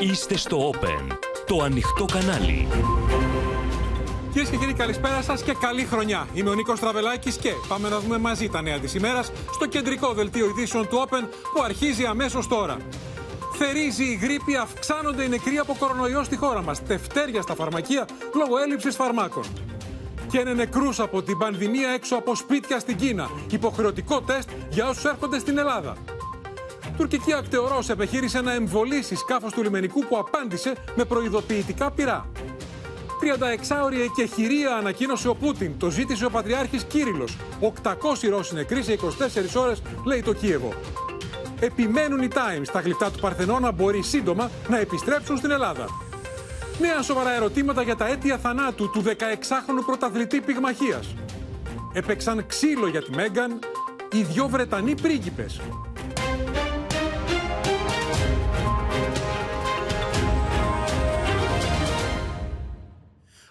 Είστε στο Open, το ανοιχτό κανάλι. Κυρίες και κύριοι, καλησπέρα σας και καλή χρονιά. Είμαι ο Νίκος Τραβελάκης και πάμε να δούμε μαζί τα νέα της ημέρας στο κεντρικό δελτίο ειδήσεων του Open που αρχίζει αμέσως τώρα. Θερίζει η γρήπη, αυξάνονται οι νεκροί από κορονοϊό στη χώρα μας. Τευτέρια στα φαρμακεία λόγω έλλειψης φαρμάκων. Και είναι νεκρούς από την πανδημία έξω από σπίτια στην Κίνα. Υποχρεωτικό τεστ για όσους έρχονται στην Ελλάδα. Τουρκική ακτεωρό επιχείρησε να εμβολήσει σκάφος του λιμενικού που απάντησε με προειδοποιητικά πυρά. 36ωρη εκεχηρία ανακοίνωσε ο Πούτιν. Το ζήτησε ο Πατριάρχης Κύριλος. 800 Ρώσοι νεκροί σε 24 ώρες, λέει το Κίεβο. Επιμένουν οι Times. Τα γλυπτά του Παρθενώνα μπορεί σύντομα να επιστρέψουν στην Ελλάδα. Νέα σοβαρά ερωτήματα για τα αίτια θανάτου του 16χρονου πρωταθλητή πυγμαχίας. Έπαιξαν ξύλο για τη Μέγκαν οι δυο Βρετανοί πρίγκιπες.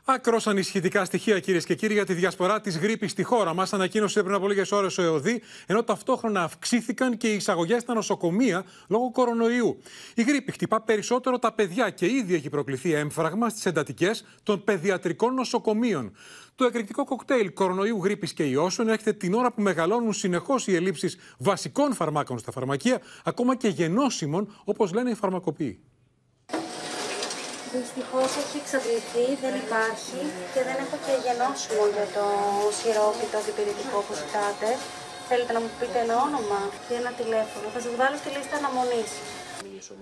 Άκρος ανησυχητικά στοιχεία, κυρίες και κύριοι, για τη διασπορά της γρήπης στη χώρα μας, ανακοίνωσε πριν από λίγες ώρες ο ΕΟΔΗ, ενώ ταυτόχρονα αυξήθηκαν και οι εισαγωγές στα νοσοκομεία λόγω κορονοϊού. Η γρήπη χτυπά περισσότερο τα παιδιά και ήδη έχει προκληθεί έμφραγμα στις εντατικές των παιδιατρικών νοσοκομείων. Το εκρηκτικό κοκτέιλ κορονοϊού, γρήπης και ιώσεων έρχεται την ώρα που μεγαλώνουν συνεχώς οι ελλείψεις βασικών φαρμάκων στα φαρμακεία, ακόμα και γενώσιμων, όπως λένε οι φαρμακοποιοί. Δυστυχώς έχει εξαντληθεί, δεν υπάρχει και δεν έχω και γενώσιμο για το σιρόπι, το αντιπηρετικό που ζητάτε. Θέλετε να μου πείτε ένα όνομα και ένα τηλέφωνο. Θα σας βγάλω στη λίστα αναμονής.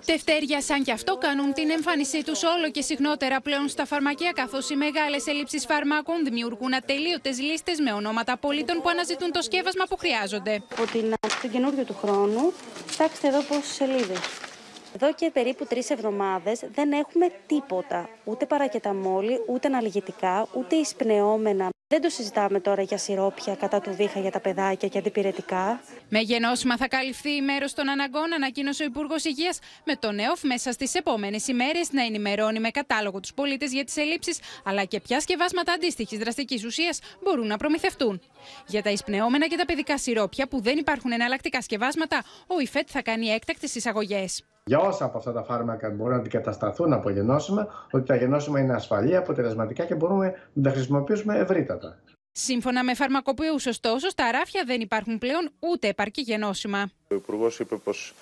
Τευτέρια σαν κι αυτό κάνουν την εμφάνισή τους όλο και συχνότερα πλέον στα φαρμακεία, καθώς οι μεγάλες ελλείψεις φαρμάκων δημιουργούν ατελείωτες λίστες με ονόματα πολίτων που αναζητούν το σκεύασμα που χρειάζονται. Από την αρχή του καινούριου του χρόνου, κοιτάξτε εδώ πόσες σελίδες. Εδώ και περίπου τρεις εβδομάδες δεν έχουμε τίποτα. Ούτε παρακεταμόλη, ούτε αναλγητικά, ούτε εισπνεώμενα. Δεν το συζητάμε τώρα για σιρόπια κατά του βήχα για τα παιδάκια και αντιπηρετικά. Με γενώσιμα θα καλυφθεί η μέρος των αναγκών, ανακοίνωσε ο Υπουργός Υγείας, με τον ΕΟΦ μέσα στις επόμενες ημέρες να ενημερώνει με κατάλογο τους πολίτες για τις ελλείψεις, αλλά και ποια σκευάσματα αντίστοιχης δραστικής ουσίας μπορούν να προμηθευτούν. Για τα εισπνεώμενα και τα παιδικά σιρόπια που δεν υπάρχουν εναλλακτικά σκευάσματα, ο ΙΦΕΤ θα κάνει έκτακτες εισαγωγές για όσα από αυτά τα φάρμακα μπορούν να αντικατασταθούν από γενώσιμα, ότι τα γενώσιμα είναι ασφαλή, αποτελεσματικά και μπορούμε να τα χρησιμοποιήσουμε ευρύτατα. Σύμφωνα με φαρμακοποιούς, ωστόσο, στα ράφια δεν υπάρχουν πλέον ούτε επαρκή γενώσιμα. Ο Υπουργός είπε πως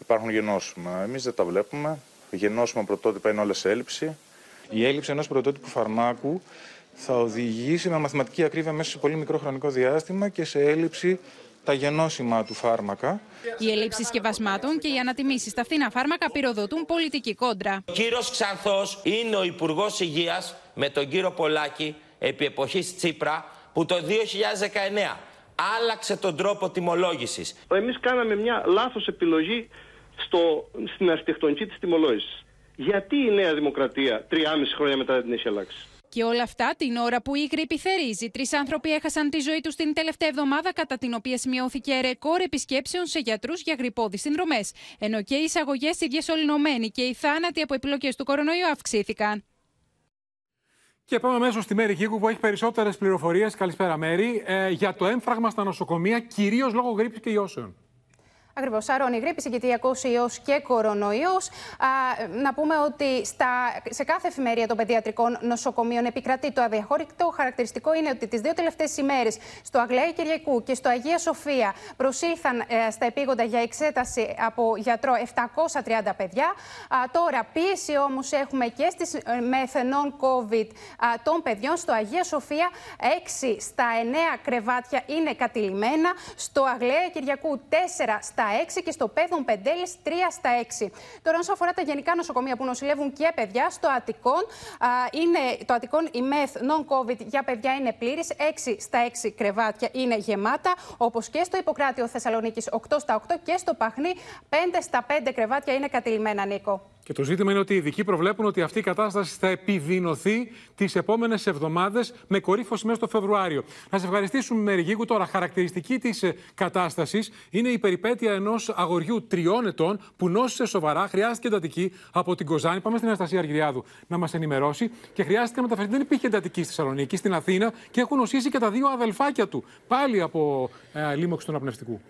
υπάρχουν γενώσιμα. Εμείς δεν τα βλέπουμε. Γενώσιμα πρωτότυπα είναι όλα σε έλλειψη. Η έλλειψη ενός πρωτότυπου φαρμάκου θα οδηγήσει με μαθηματική ακρίβεια μέσα σε πολύ μικρό χρονικό διάστημα και σε έλλειψη τα γενώσιμα του φάρμακα. Οι ελλείψεις σκευασμάτων και οι ανατιμήσεις στα φθηνά φάρμακα πυροδοτούν πολιτική κόντρα. Ο κύριος Ξανθός είναι ο Υπουργός Υγείας με τον κύριο Πολάκη επί εποχής Τσίπρα που το 2019 άλλαξε τον τρόπο τιμολόγησης. Εμείς κάναμε μια λάθος επιλογή στο, στην αρχιτεκτονική της τιμολόγησης. Γιατί η Νέα Δημοκρατία 3,5 χρόνια μετά την έχει αλλάξει; Και όλα αυτά την ώρα που η γρήπη θερίζει. Τρεις άνθρωποι έχασαν τη ζωή τους την τελευταία εβδομάδα, κατά την οποία σημειώθηκε ρεκόρ επισκέψεων σε γιατρούς για γρυπόδει συνδρομές. Ενώ και οι εισαγωγές, οι διασωληνωμένοι και οι θάνατοι από επιλογέ του κορονοϊού αυξήθηκαν. Και πάμε αμέσως στη Μέρη Γίγου που έχει περισσότερες πληροφορίες. Καλησπέρα, Μέρη. Ε, για το έμφραγμα στα νοσοκομεία, κυρίως λόγω γρήπης και ιώσεων. Ακριβώς. Άρων, η γρήπη, συγκητιακό ιός και κορονοϊός. Να πούμε ότι στα, σε κάθε εφημερία των παιδιατρικών νοσοκομείων επικρατεί το αδιαχώρητο χαρακτηριστικό είναι ότι τις δύο τελευταίες ημέρες στο Αγλαία Κυριακού και στο Αγία Σοφία προσήλθαν ε, στα επίγοντα για εξέταση από γιατρό 730 παιδιά. Α, τώρα, πίεση όμως έχουμε και στις ε, μεθενών COVID των παιδιών. Στο Αγία Σοφία, 6 στα 9 κρεβάτια είναι κατηλημένα. Στο Αγλαία Κυριακού, 4 στα 6 και στο Πέδον Πεντέλης 3 στα 6. Τώρα, όσον αφορά τα γενικά νοσοκομεία που νοσηλεύουν και παιδιά, στο Αττικόν, είναι, το Αττικόν η ΜΕΘ non-COVID για παιδιά είναι πλήρης. 6 στα 6 κρεβάτια είναι γεμάτα, όπως και στο Ιπποκράτιο Θεσσαλονίκης 8 στα 8 και στο Παχνί 5 στα 5 κρεβάτια είναι κατηλημένα, Νίκο. Και το ζήτημα είναι ότι οι ειδικοί προβλέπουν ότι αυτή η κατάσταση θα επιδεινωθεί τις επόμενες εβδομάδες με κορύφωση μέσα στο Φεβρουάριο. Να σε ευχαριστήσουμε, Μεριγίγου. Τώρα, χαρακτηριστική της ε, κατάστασης είναι η περιπέτεια ενός αγοριού τριών ετών που νόσησε σοβαρά, χρειάστηκε εντατική από την Κοζάνη. Πάμε στην Αναστασία Αργυριάδου να μας ενημερώσει και χρειάστηκε να μεταφερθεί. Δεν υπήρχε εντατική στη Θεσσαλονίκη, στην Αθήνα και έχουν νοσήσει και τα δύο αδελφάκια του. Πάλι από ε, λίμωξη του αναπνευστικού.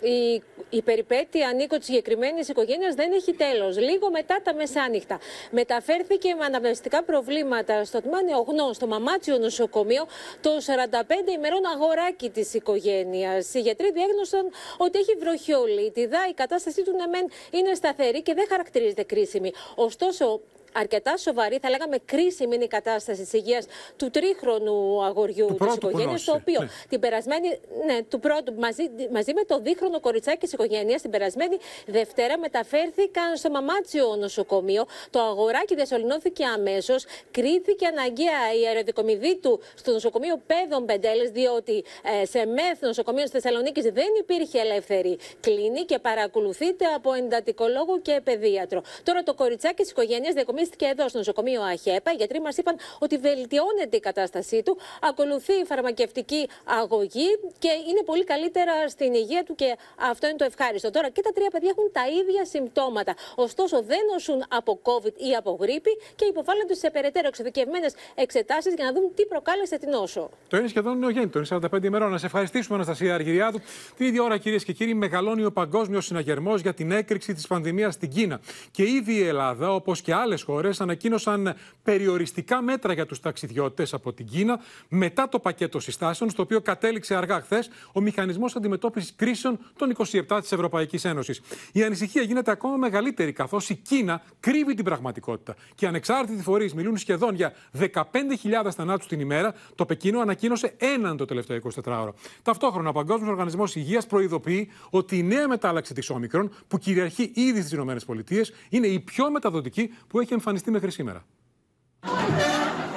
Η, η περιπέτεια ανήκω της συγκεκριμένης οικογένειας δεν έχει τέλος. Λίγο μετά τα μεσάνυχτα. Μεταφέρθηκε με αναπνευστικά προβλήματα στο τμήμα Νεογνώ, στο Μαμάτσιο νοσοκομείο, το 45 ημερών αγοράκι της οικογένειας. Οι γιατροί διέγνωσαν ότι έχει βροχιολίτιδα. Η κατάστασή του ναι, είναι σταθερή και δεν χαρακτηρίζεται κρίσιμη. Ωστόσο, αρκετά σοβαρή, θα λέγαμε κρίσιμη είναι η κατάσταση της υγείας του τρίχρονου αγοριού της οικογένειας, το οποίο ναι. την περασμένη. Ναι, του πρώτου, μαζί, μαζί με το δίχρονο κοριτσάκι της οικογένειας, την περασμένη Δευτέρα μεταφέρθηκαν στο Μαμάτσιο νοσοκομείο. Το αγοράκι διασωληνώθηκε αμέσως. Κρίθηκε αναγκαία η αεροδικομιδή του στο νοσοκομείο Πέδων Πεντέλε, διότι ε, σε μεθ νοσοκομείο της Θεσσαλονίκης δεν υπήρχε ελεύθερη κλίνη και παρακολουθείται από εντατικολόγο και παιδίατρο. Τώρα το κοριτσάκι της οικογένειας εμφανίστηκε εδώ στο νοσοκομείο ΑΧΕΠΑ. Οι γιατροί μας είπαν ότι βελτιώνεται η κατάστασή του, ακολουθεί η φαρμακευτική αγωγή και είναι πολύ καλύτερα στην υγεία του και αυτό είναι το ευχάριστο. Τώρα και τα τρία παιδιά έχουν τα ίδια συμπτώματα. Ωστόσο δεν νοσούν από COVID ή από γρήπη και υποβάλλονται σε περαιτέρω εξειδικευμένες εξετάσεις για να δουν τι προκάλεσε την νόσο. Το είναι σχεδόν νεογέννητο, είναι 45 ημερών. Να σε ευχαριστήσουμε, Αναστασία Αργυριάδου. Την ίδια ώρα, κυρίες και κύριοι, μεγαλώνει ο παγκόσμιος συναγερμός για την έκρηξη της πανδημίας στην Κίνα. Και ήδη η Ελλάδα, όπως και άλλες χώρε ανακοίνωσαν περιοριστικά μέτρα για τους ταξιδιώτες από την Κίνα μετά το πακέτο συστάσεων, στο οποίο κατέληξε αργά χθες ο μηχανισμός αντιμετώπισης κρίσεων των 27 της Ευρωπαϊκής Ένωσης. Η ανησυχία γίνεται ακόμα μεγαλύτερη, καθώς η Κίνα κρύβει την πραγματικότητα. Και ανεξάρτητοι φορείς μιλούν σχεδόν για 15.000 θανάτους την ημέρα. Το Πεκίνο ανακοίνωσε έναν το τελευταίο 24ωρο. Ταυτόχρονα, ο Παγκόσμιος Οργανισμός Υγείας προειδοποιεί ότι η νέα μετάλλαξη της Όμικρον, που κυριαρχεί ήδη στις ΗΠΑ, είναι η πιο μεταδοτική που έχει εμφανιστεί μέχρι σήμερα.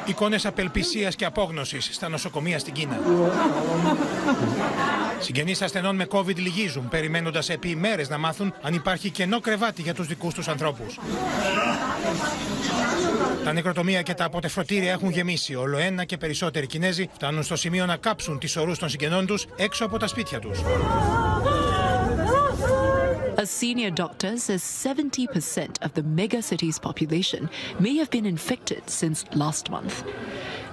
Εικόνες απελπισίας και απόγνωσης στα νοσοκομεία στην Κίνα. Συγγενείς ασθενών με COVID λυγίζουν, περιμένοντας επί ημέρε να μάθουν αν υπάρχει κενό κρεβάτι για τους δικούς τους ανθρώπους. Τα νεκροτομεία και τα αποτεφρωτήρια έχουν γεμίσει. Όλο ένα και περισσότεροι Κινέζοι φτάνουν στο σημείο να κάψουν τις ορού των συγγενών τους έξω από τα σπίτια τους. A senior doctor says 70% of the megacity's population may have been infected since last month.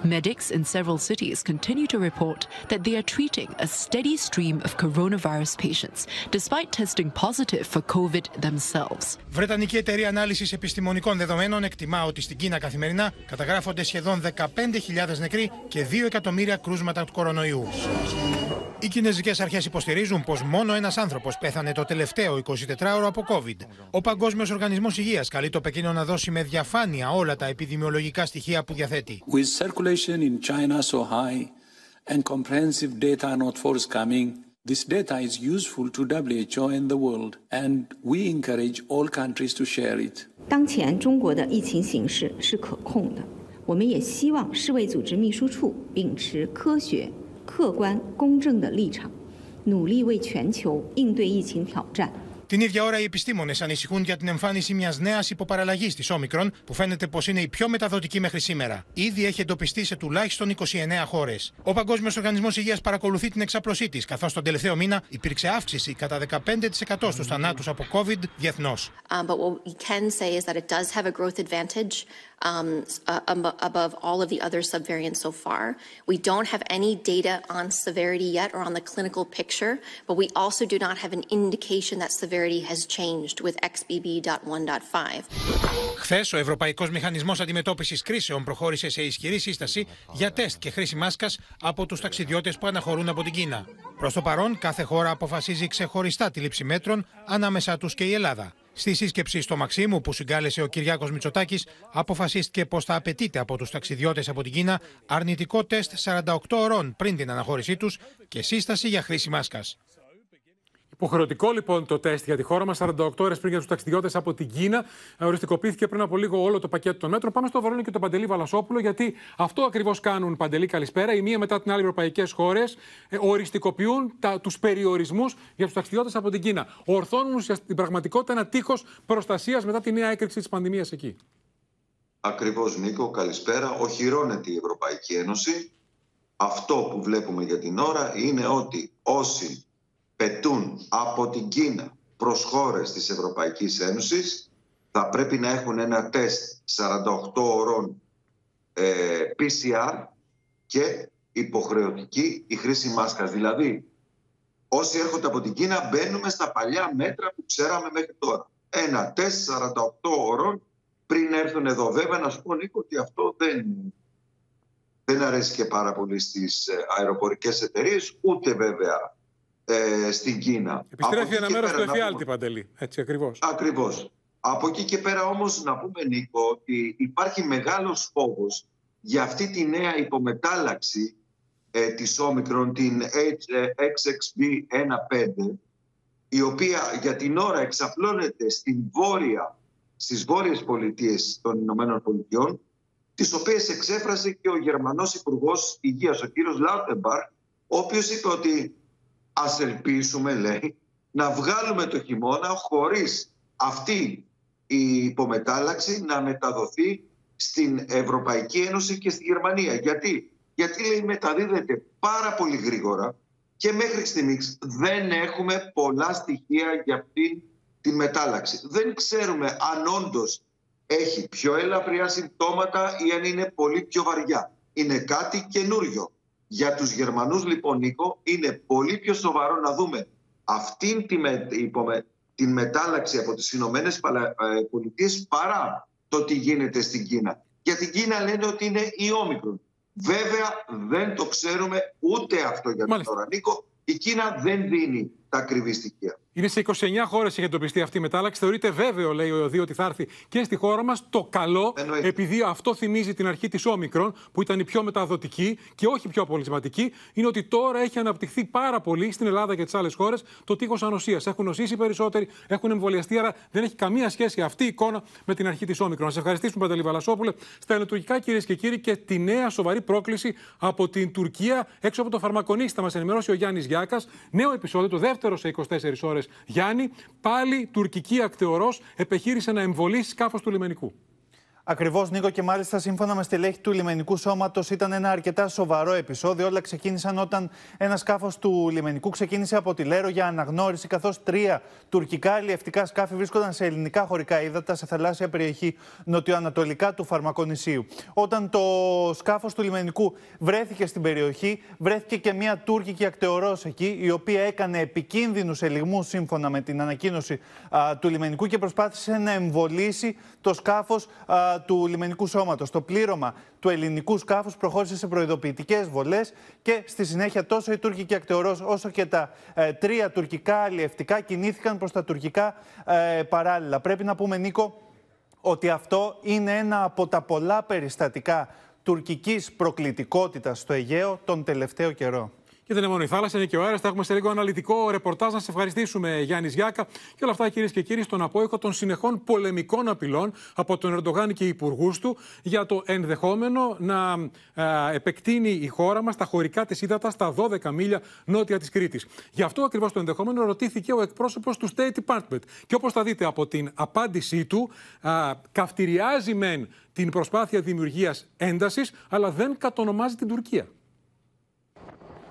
Medics in several cities continue to report that they are treating a steady stream of coronavirus patients, despite testing positive for COVID themselves. Βρετανική εταιρεία ανάλυσης επιστημονικών δεδομένων εκτιμά ότι στην Κίνα καθημερινά καταγράφονται σχεδόν 15.000 νεκροί και 2 εκατομμύρια κρούσματα του κορονοϊού. Οι κινέζικες αρχές υποστηρίζουν πως μόνο ένας άνθρωπος πέθανε το τελευταίο 24ωρο από COVID. Ο Παγκόσμιος Οργανισμός Υγείας καλεί το Πεκίνο να δώσει με διαφάνεια όλα τα επιδημιολογικά στοιχεία που διαθέτει. With circulation in China so high and comprehensive data not forthcoming, this data is useful to WHO and the world, and we encourage all countries to share it. 当前中国的疫情形势是可控的，我们也希望世卫组织秘书处秉持科学。客观公正的立场，努力为全球应对疫情挑战。Την ίδια ώρα, οι επιστήμονες ανησυχούν για την εμφάνιση μιας νέας υποπαραλλαγής της Όμικρον, που φαίνεται πως είναι η πιο μεταδοτική μέχρι σήμερα. Ήδη έχει εντοπιστεί σε τουλάχιστον 29 χώρες. Ο Παγκόσμιος Οργανισμός Υγείας παρακολουθεί την εξάπλωσή της, καθώς τον τελευταίο μήνα υπήρξε αύξηση κατά 15% στους θανάτους από COVID διεθνώς. um, uh, above all of the other subvariants so far. We don't have any data on severity yet or on the clinical picture, but we also do not have an indication that severity has changed with XBB.1.5. Χθες, ο Ευρωπαϊκός Μηχανισμός Αντιμετώπισης Κρίσεων προχώρησε σε ισχυρή σύσταση για τεστ και χρήση μάσκας από τους ταξιδιώτες που αναχωρούν από την Κίνα. Προς το παρόν, κάθε χώρα αποφασίζει ξεχωριστά τη λήψη μέτρων, ανάμεσά τους και η Ελλάδα. Στη σύσκεψη στο Μαξίμου που συγκάλεσε ο Κυριάκος Μητσοτάκης, αποφασίστηκε πως θα απαιτείται από τους ταξιδιώτες από την Κίνα αρνητικό τεστ 48 ώρων πριν την αναχώρησή τους και σύσταση για χρήση μάσκας. Υποχρεωτικό λοιπόν το τεστ για τη χώρα μας, 48 ώρες πριν για τους ταξιδιώτες από την Κίνα. Οριστικοποιήθηκε πριν από λίγο όλο το πακέτο των μέτρων. Πάμε στο Βαρόνι και τον Παντελή Βαλασόπουλο, γιατί αυτό ακριβώς κάνουν, Παντελή, καλησπέρα. Η μία μετά την άλλη ευρωπαϊκές χώρες ε, οριστικοποιούν τους περιορισμούς για τους ταξιδιώτες από την Κίνα. Ορθώνουν στην πραγματικότητα ένα τείχος προστασίας μετά τη νέα έκρηξη της πανδημίας εκεί. Ακριβώς, Νίκο, καλησπέρα. Οχυρώνεται η Ευρωπαϊκή Ένωση. Αυτό που βλέπουμε για την ώρα είναι ότι όσοι πετούν από την Κίνα προς χώρες της Ευρωπαϊκής Ένωσης θα πρέπει να έχουν ένα τεστ 48 ώρων ε, PCR και υποχρεωτική η χρήση μάσκας. Δηλαδή, όσοι έρχονται από την Κίνα μπαίνουμε στα παλιά μέτρα που ξέραμε μέχρι τώρα. Ένα τεστ 48 ώρων πριν έρθουν εδώ. Βέβαια να σου πω Νίκο ότι αυτό δεν, δεν αρέσει και πάρα πολύ στις ε, αεροπορικές εταιρείες ούτε βέβαια ε, στην Κίνα. Επιστρέφει ένα μέρος του εφιάλτη, Παντελή. Έτσι ακριβώς. Ακριβώς. Από εκεί και πέρα όμως να πούμε Νίκο ότι υπάρχει μεγάλος φόβος για αυτή τη νέα υπομετάλλαξη ε, της όμικρον, την XXB15, η οποία για την ώρα εξαπλώνεται στην βόρεια, στις βόρειες πολιτείες των Ηνωμένων Πολιτειών, τις οποίες εξέφρασε και ο Γερμανός Υπουργός Υγείας, ο κύριος Λάουτεμπαρ, ο οποίος είπε ότι ας ελπίσουμε, λέει, να βγάλουμε το χειμώνα χωρίς αυτή η υπομετάλλαξη να μεταδοθεί στην Ευρωπαϊκή Ένωση και στη Γερμανία. Γιατί, Γιατί λέει μεταδίδεται πάρα πολύ γρήγορα και μέχρι στιγμής δεν έχουμε πολλά στοιχεία για αυτή τη μετάλλαξη. Δεν ξέρουμε αν όντως έχει πιο ελαφριά συμπτώματα ή αν είναι πολύ πιο βαριά. Είναι κάτι καινούριο. Για τους Γερμανούς λοιπόν Νίκο είναι πολύ πιο σοβαρό να δούμε αυτήν τη, με, την μετάλλαξη από τις Ηνωμένες ε, Πολιτείες παρά το τι γίνεται στην Κίνα. Για την Κίνα λένε ότι είναι η όμικρον. Βέβαια δεν το ξέρουμε ούτε αυτό για τον τώρα. Νίκο, η Κίνα δεν δίνει τα ακριβή στοιχεία. Είναι σε 29 χώρες έχει εντοπιστεί αυτή η μετάλλαξη. Θεωρείται βέβαιο, λέει ο ΕΟΔΗ, ότι θα έρθει και στη χώρα μας. Το καλό, επειδή αυτό θυμίζει την αρχή της Όμικρον, που ήταν η πιο μεταδοτική και όχι πιο απολυσματική, είναι ότι τώρα έχει αναπτυχθεί πάρα πολύ στην Ελλάδα και τις άλλες χώρες το τείχος ανοσίας. Έχουν νοσήσει περισσότεροι, έχουν εμβολιαστεί, άρα δεν έχει καμία σχέση αυτή η εικόνα με την αρχή της Όμικρον. Να σε ευχαριστήσουμε, Παντελή Βαλασόπουλε. Στα ελληνοτουρκικά, κυρίες και κύριοι, και τη νέα σοβαρή πρόκληση από την Τουρκία έξω από το φαρμακονίστη. Θα μας ενημερώσει ο Γιάννης Γιάκας. Νέο επεισόδιο, το δεύτερο σε 24 ώρες Γιάννη, πάλι τουρκική ακτεωρός επεχείρησε να εμβολήσει σκάφος του λιμενικού. Ακριβώς, Νίκο, και μάλιστα σύμφωνα με στελέχη του λιμενικού σώματος ήταν ένα αρκετά σοβαρό επεισόδιο. Όλα ξεκίνησαν όταν ένα σκάφος του λιμενικού ξεκίνησε από τη Λέρο για αναγνώριση, καθώς τρία τουρκικά αλλιευτικά σκάφη βρίσκονταν σε ελληνικά χωρικά ύδατα σε θαλάσσια περιοχή νοτιοανατολικά του Φαρμακονησίου. Όταν το σκάφος του λιμενικού βρέθηκε στην περιοχή, βρέθηκε και μια τουρκική ακτεωρός εκεί, η οποία έκανε επικίνδυνους ελιγμούς σύμφωνα με την ανακοίνωση α, του λιμενικού και προσπάθησε να εμβολήσει το σκάφος του λιμενικού σώματος. Το πλήρωμα του ελληνικού σκάφους προχώρησε σε προειδοποιητικές βολές και στη συνέχεια τόσο η τουρκική ακτεωρός όσο και τα ε, τρία τουρκικά αλλιευτικά κινήθηκαν προς τα τουρκικά ε, παράλληλα. Πρέπει να πούμε, Νίκο, ότι αυτό είναι ένα από τα πολλά περιστατικά τουρκικής προκλητικότητας στο Αιγαίο τον τελευταίο καιρό. Και δεν είναι μόνο η θάλασσα, είναι και ο αέρας. Θα έχουμε σε λίγο αναλυτικό ρεπορτάζ. Να σε ευχαριστήσουμε, Γιάννης Γιάκα. Και όλα αυτά, κυρίες και κύριοι, στον απόϊχο των συνεχών πολεμικών απειλών από τον Ερντογάν και υπουργούς του για το ενδεχόμενο να α, επεκτείνει η χώρα μας τα χωρικά της ύδατας στα 12 μίλια νότια της Κρήτης. Γι' αυτό ακριβώς το ενδεχόμενο ρωτήθηκε ο εκπρόσωπος του State Department. Και όπως θα δείτε από την απάντησή του, α, καυτηριάζει μεν την προσπάθεια δημιουργίας έντασης, αλλά δεν κατονομάζει την Τουρκία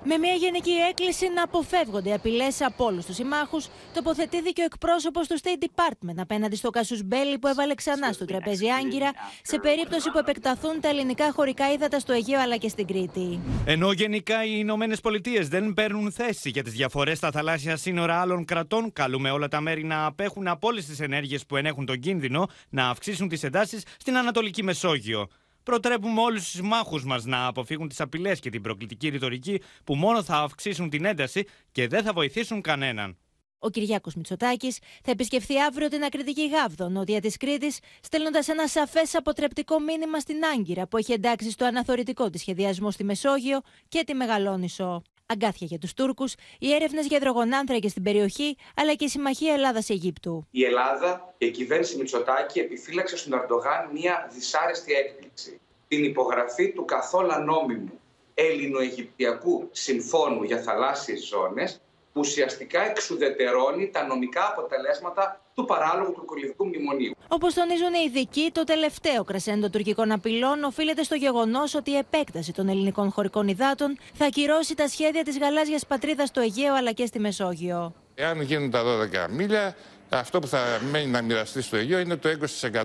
με μια γενική έκκληση να αποφεύγονται απειλές από όλους τους συμμάχους, τοποθετήθηκε ο εκπρόσωπος του State Department απέναντι στο Κάσου Μπέλι που έβαλε ξανά στο τραπέζι Άγκυρα σε περίπτωση που επεκταθούν τα ελληνικά χωρικά ύδατα στο Αιγαίο αλλά και στην Κρήτη. Ενώ γενικά οι Ηνωμένε Πολιτείες δεν παίρνουν θέση για τις διαφορές στα θαλάσσια σύνορα άλλων κρατών, καλούμε όλα τα μέρη να απέχουν από όλες τις ενέργειες που ενέχουν τον κίνδυνο να αυξήσουν τις εντάσεις στην Ανατολική Μεσόγειο. Προτρέπουμε όλους τους συμμάχους μας να αποφύγουν τις απειλές και την προκλητική ρητορική που μόνο θα αυξήσουν την ένταση και δεν θα βοηθήσουν κανέναν. Ο Κυριάκος Μητσοτάκης θα επισκεφθεί αύριο την ακριτική Γάβδο, νότια της Κρήτης, στέλνοντας ένα σαφές αποτρεπτικό μήνυμα στην Άγκυρα που έχει εντάξει στο αναθωρητικό της σχεδιασμό στη Μεσόγειο και τη Μεγαλόνισο. Αγκάθια για τους Τούρκους, οι έρευνες για υδρογονάνθρακε στην περιοχή, αλλά και η Συμμαχία Ελλάδα-Αιγύπτου. Η Ελλάδα και η κυβέρνηση Μητσοτάκη επιφύλαξε στον Ερντογάν μια δυσάρεστη έκπληξη. Την υπογραφή του καθόλου νόμιμου Έλληνο-Αιγυπτιακού Συμφώνου για θαλάσσιες ζώνες που ουσιαστικά εξουδετερώνει τα νομικά αποτελέσματα του παράλογου τουρκολιβικού μνημονίου. Όπως τονίζουν οι ειδικοί, το τελευταίο κρεσέντο τουρκικών απειλών οφείλεται στο γεγονός ότι η επέκταση των ελληνικών χωρικών υδάτων θα ακυρώσει τα σχέδια της γαλάζιας πατρίδας στο Αιγαίο αλλά και στη Μεσόγειο. Εάν γίνουν τα 12 μίλια, αυτό που θα μένει να μοιραστεί στο Αιγαίο είναι το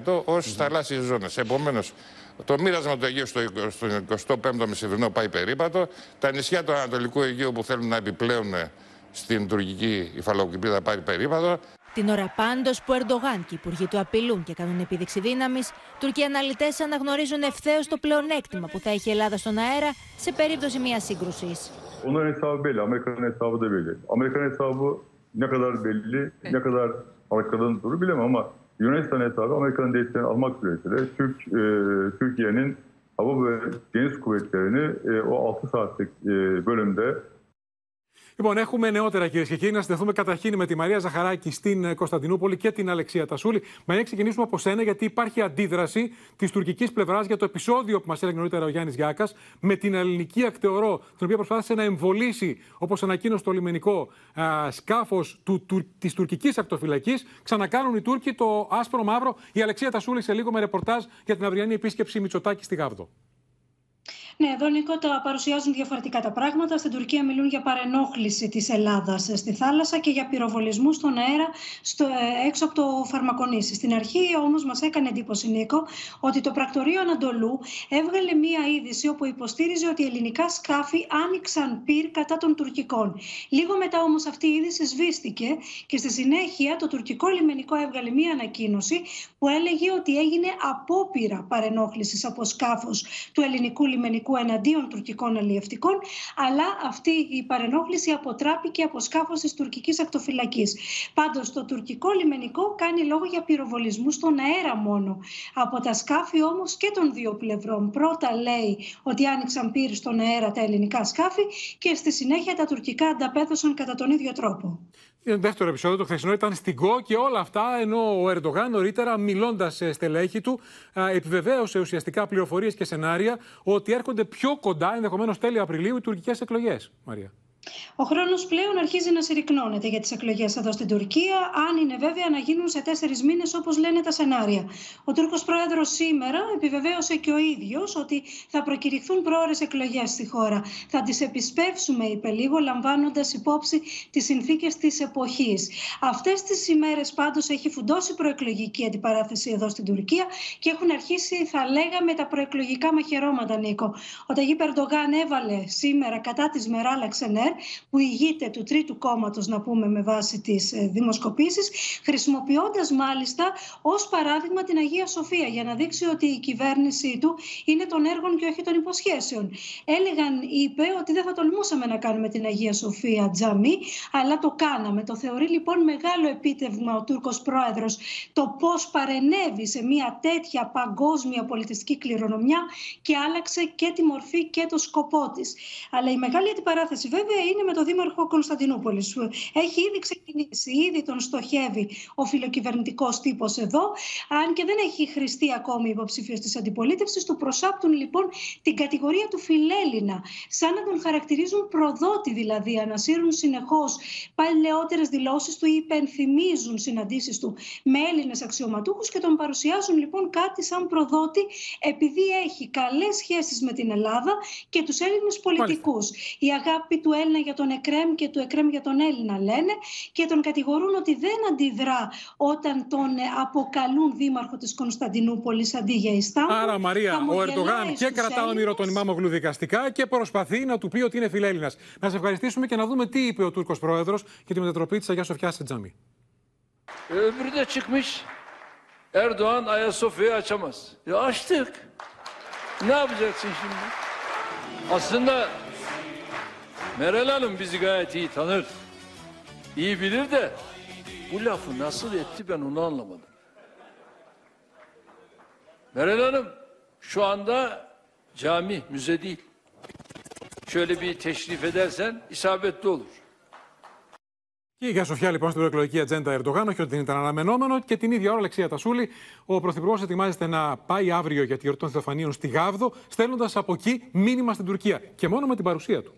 20% ως mm θαλάσσιες ζώνες. Επομένως, το μοίρασμα του Αιγαίου στο 25ο μεσημβρινό πάει περίπατο. Τα νησιά του Ανατολικού Αιγαίου που θέλουν να επιπλέουν στην τουρκική υφαλοκρηπίδα πάρει περίπατο. Την ώρα πάντως που Ερντογάν και οι υπουργοί του απειλούν και κάνουν επίδειξη δύναμης, Τουρκοί αναλυτές αναγνωρίζουν ευθέως το πλεονέκτημα που θα έχει η Ελλάδα στον αέρα σε περίπτωση μιας σύγκρουσης. Λοιπόν, έχουμε νεότερα κυρίες και κύριοι. Να συνδεθούμε καταρχήν με τη Μαρία Ζαχαράκη στην ε, Κωνσταντινούπολη και την Αλεξία Τασούλη. Μα να ξεκινήσουμε από σένα, γιατί υπάρχει αντίδραση της τουρκικής πλευράς για το επεισόδιο που μας έλεγε νωρίτερα ο Γιάννης Γιάκας με την ελληνική ακτεωρό, την οποία προσπάθησε να εμβολήσει, όπως ανακοίνωσε το λιμενικό σκάφος της τουρκικής ακτοφυλακής. Ξανακάνουν οι Τούρκοι το άσπρο μαύρο. Η Αλεξία Τασούλη σε λίγο με ρεπορτάζ για την αυριανή επίσκεψη Μητσοτάκη στη Γάβδο. Ναι, εδώ Νίκο τα παρουσιάζουν διαφορετικά τα πράγματα. Στην Τουρκία μιλούν για παρενόχληση της Ελλάδας στη θάλασσα και για πυροβολισμού στον αέρα στο, ε, έξω από το Φαρμακονήσι. Στην αρχή όμως μας έκανε εντύπωση Νίκο ότι το πρακτορείο Ανατολού έβγαλε μία είδηση όπου υποστήριζε ότι ελληνικά σκάφη άνοιξαν πυρ κατά των τουρκικών. Λίγο μετά όμως αυτή η είδηση σβήστηκε και στη συνέχεια το τουρκικό λιμενικό έβγαλε μία ανακοίνωση που έλεγε ότι έγινε απόπειρα παρενόχλησης από σκάφος του ελληνικού λιμενικού εναντίον τουρκικών αλλιευτικών, αλλά αυτή η παρενόχληση αποτράπηκε από σκάφος της τουρκικής ακτοφυλακής. Πάντως, το τουρκικό λιμενικό κάνει λόγο για πυροβολισμούς στον αέρα μόνο. Από τα σκάφη όμως και των δύο πλευρών. Πρώτα λέει ότι άνοιξαν πύρ στον αέρα τα ελληνικά σκάφη και στη συνέχεια τα τουρκικά ανταπέδωσαν κατά τον ίδιο τρόπο. Το δεύτερο επεισόδιο, το χθεσινό, ήταν στην ΚΟ και όλα αυτά ενώ ο Ερντογάν νωρίτερα, μιλώντας στελέχη του, επιβεβαίωσε ουσιαστικά πληροφορίες και σενάρια ότι έρχονται πιο κοντά, ενδεχομένως τέλη Απριλίου, οι τουρκικές εκλογές. Μαρία. Ο χρόνος πλέον αρχίζει να συρρυκνώνεται για τις εκλογές εδώ στην Τουρκία, αν είναι βέβαια να γίνουν σε τέσσερις μήνες όπως λένε τα σενάρια. Ο Τούρκος Πρόεδρος σήμερα επιβεβαίωσε και ο ίδιος ότι θα προκηρυχθούν πρόορε εκλογές στη χώρα. Θα τις επισπεύσουμε, είπε λίγο, λαμβάνοντας υπόψη τις συνθήκες της εποχής. Αυτές τις ημέρες πάντως έχει φουντώσει προεκλογική αντιπαράθεση εδώ στην Τουρκία και έχουν αρχίσει, θα λέγαμε, τα προεκλογικά μαχαιρώματα, Νίκο. Ο Ταγί Περντογάν έβαλε σήμερα κατά της Μεράλα Ξενέρ που ηγείται του τρίτου κόμματος, να πούμε με βάση τις ε, δημοσκοπήσεις, χρησιμοποιώντας μάλιστα ως παράδειγμα την Αγία Σοφία για να δείξει ότι η κυβέρνησή του είναι των έργων και όχι των υποσχέσεων. Έλεγαν, είπε, ότι δεν θα τολμούσαμε να κάνουμε την Αγία Σοφία τζαμί, αλλά το κάναμε. Το θεωρεί λοιπόν μεγάλο επίτευγμα ο Τούρκος πρόεδρος το πώς παρενέβη σε μια τέτοια παγκόσμια πολιτιστική κληρονομιά και άλλαξε και τη μορφή και το σκοπό της. Αλλά η μεγάλη αντιπαράθεση βέβαια είναι με το Δήμαρχο Κωνσταντινούπολης. Έχει ήδη ξεκινήσει, ήδη τον στοχεύει ο φιλοκυβερνητικός τύπος εδώ, αν και δεν έχει χρηστεί ακόμη υποψήφιος της αντιπολίτευσης. Του προσάπτουν λοιπόν την κατηγορία του φιλέλληνα, σαν να τον χαρακτηρίζουν προδότη δηλαδή, ανασύρουν συνεχώς παλαιότερες δηλώσεις του ή υπενθυμίζουν συναντήσεις του με Έλληνες αξιωματούχους και τον παρουσιάζουν λοιπόν κάτι σαν προδότη επειδή έχει καλές σχέσεις με την Ελλάδα και τους Έλληνες πολιτικούς. Η αγάπη του Έλληνα για τον ΕΚΡΕΜ και του ΕΚΡΕΜ για τον Έλληνα λένε και τον κατηγορούν ότι δεν αντιδρά όταν τον ε, αποκαλούν δήμαρχο της Κωνσταντινούπολης αντί για Ιστάμπουλ. Άρα Μαρία, ο Ερντογάν και κρατά όνειρο τον Ημάμογλου δικαστικά και προσπαθεί να του πει ότι είναι φιλέλληνας. Να σε ευχαριστήσουμε και να δούμε τι είπε ο Τούρκος Πρόεδρος για τη μετατροπή της Αγίας Σοφιάς σε τζαμί. Öbürü de çıkmış. Erdoğan Ayasofya'yı açamaz. Ya açtık. Ne yapacaksın şimdi? Aslında Meral Hanım bizi gayet iyi tanır. İyi bilir de bu lafı nasıl etti ben onu anlamadım. Meral Hanım şu anda cami, müze değil. Şöyle bir teşrif edersen isabetli olur. Και η Αγία Σοφιά λοιπόν στην προεκλογική ατζέντα Ερντογάν, όχι ότι δεν ήταν αναμενόμενο. Και την ίδια ώρα, Αλεξία Τασούλη, ο Πρωθυπουργός ετοιμάζεται να πάει αύριο για τη γιορτή των Θεοφανίων στη Γάβδο, στέλνοντας από εκεί μήνυμα στην Τουρκία. Και μόνο με την παρουσία του.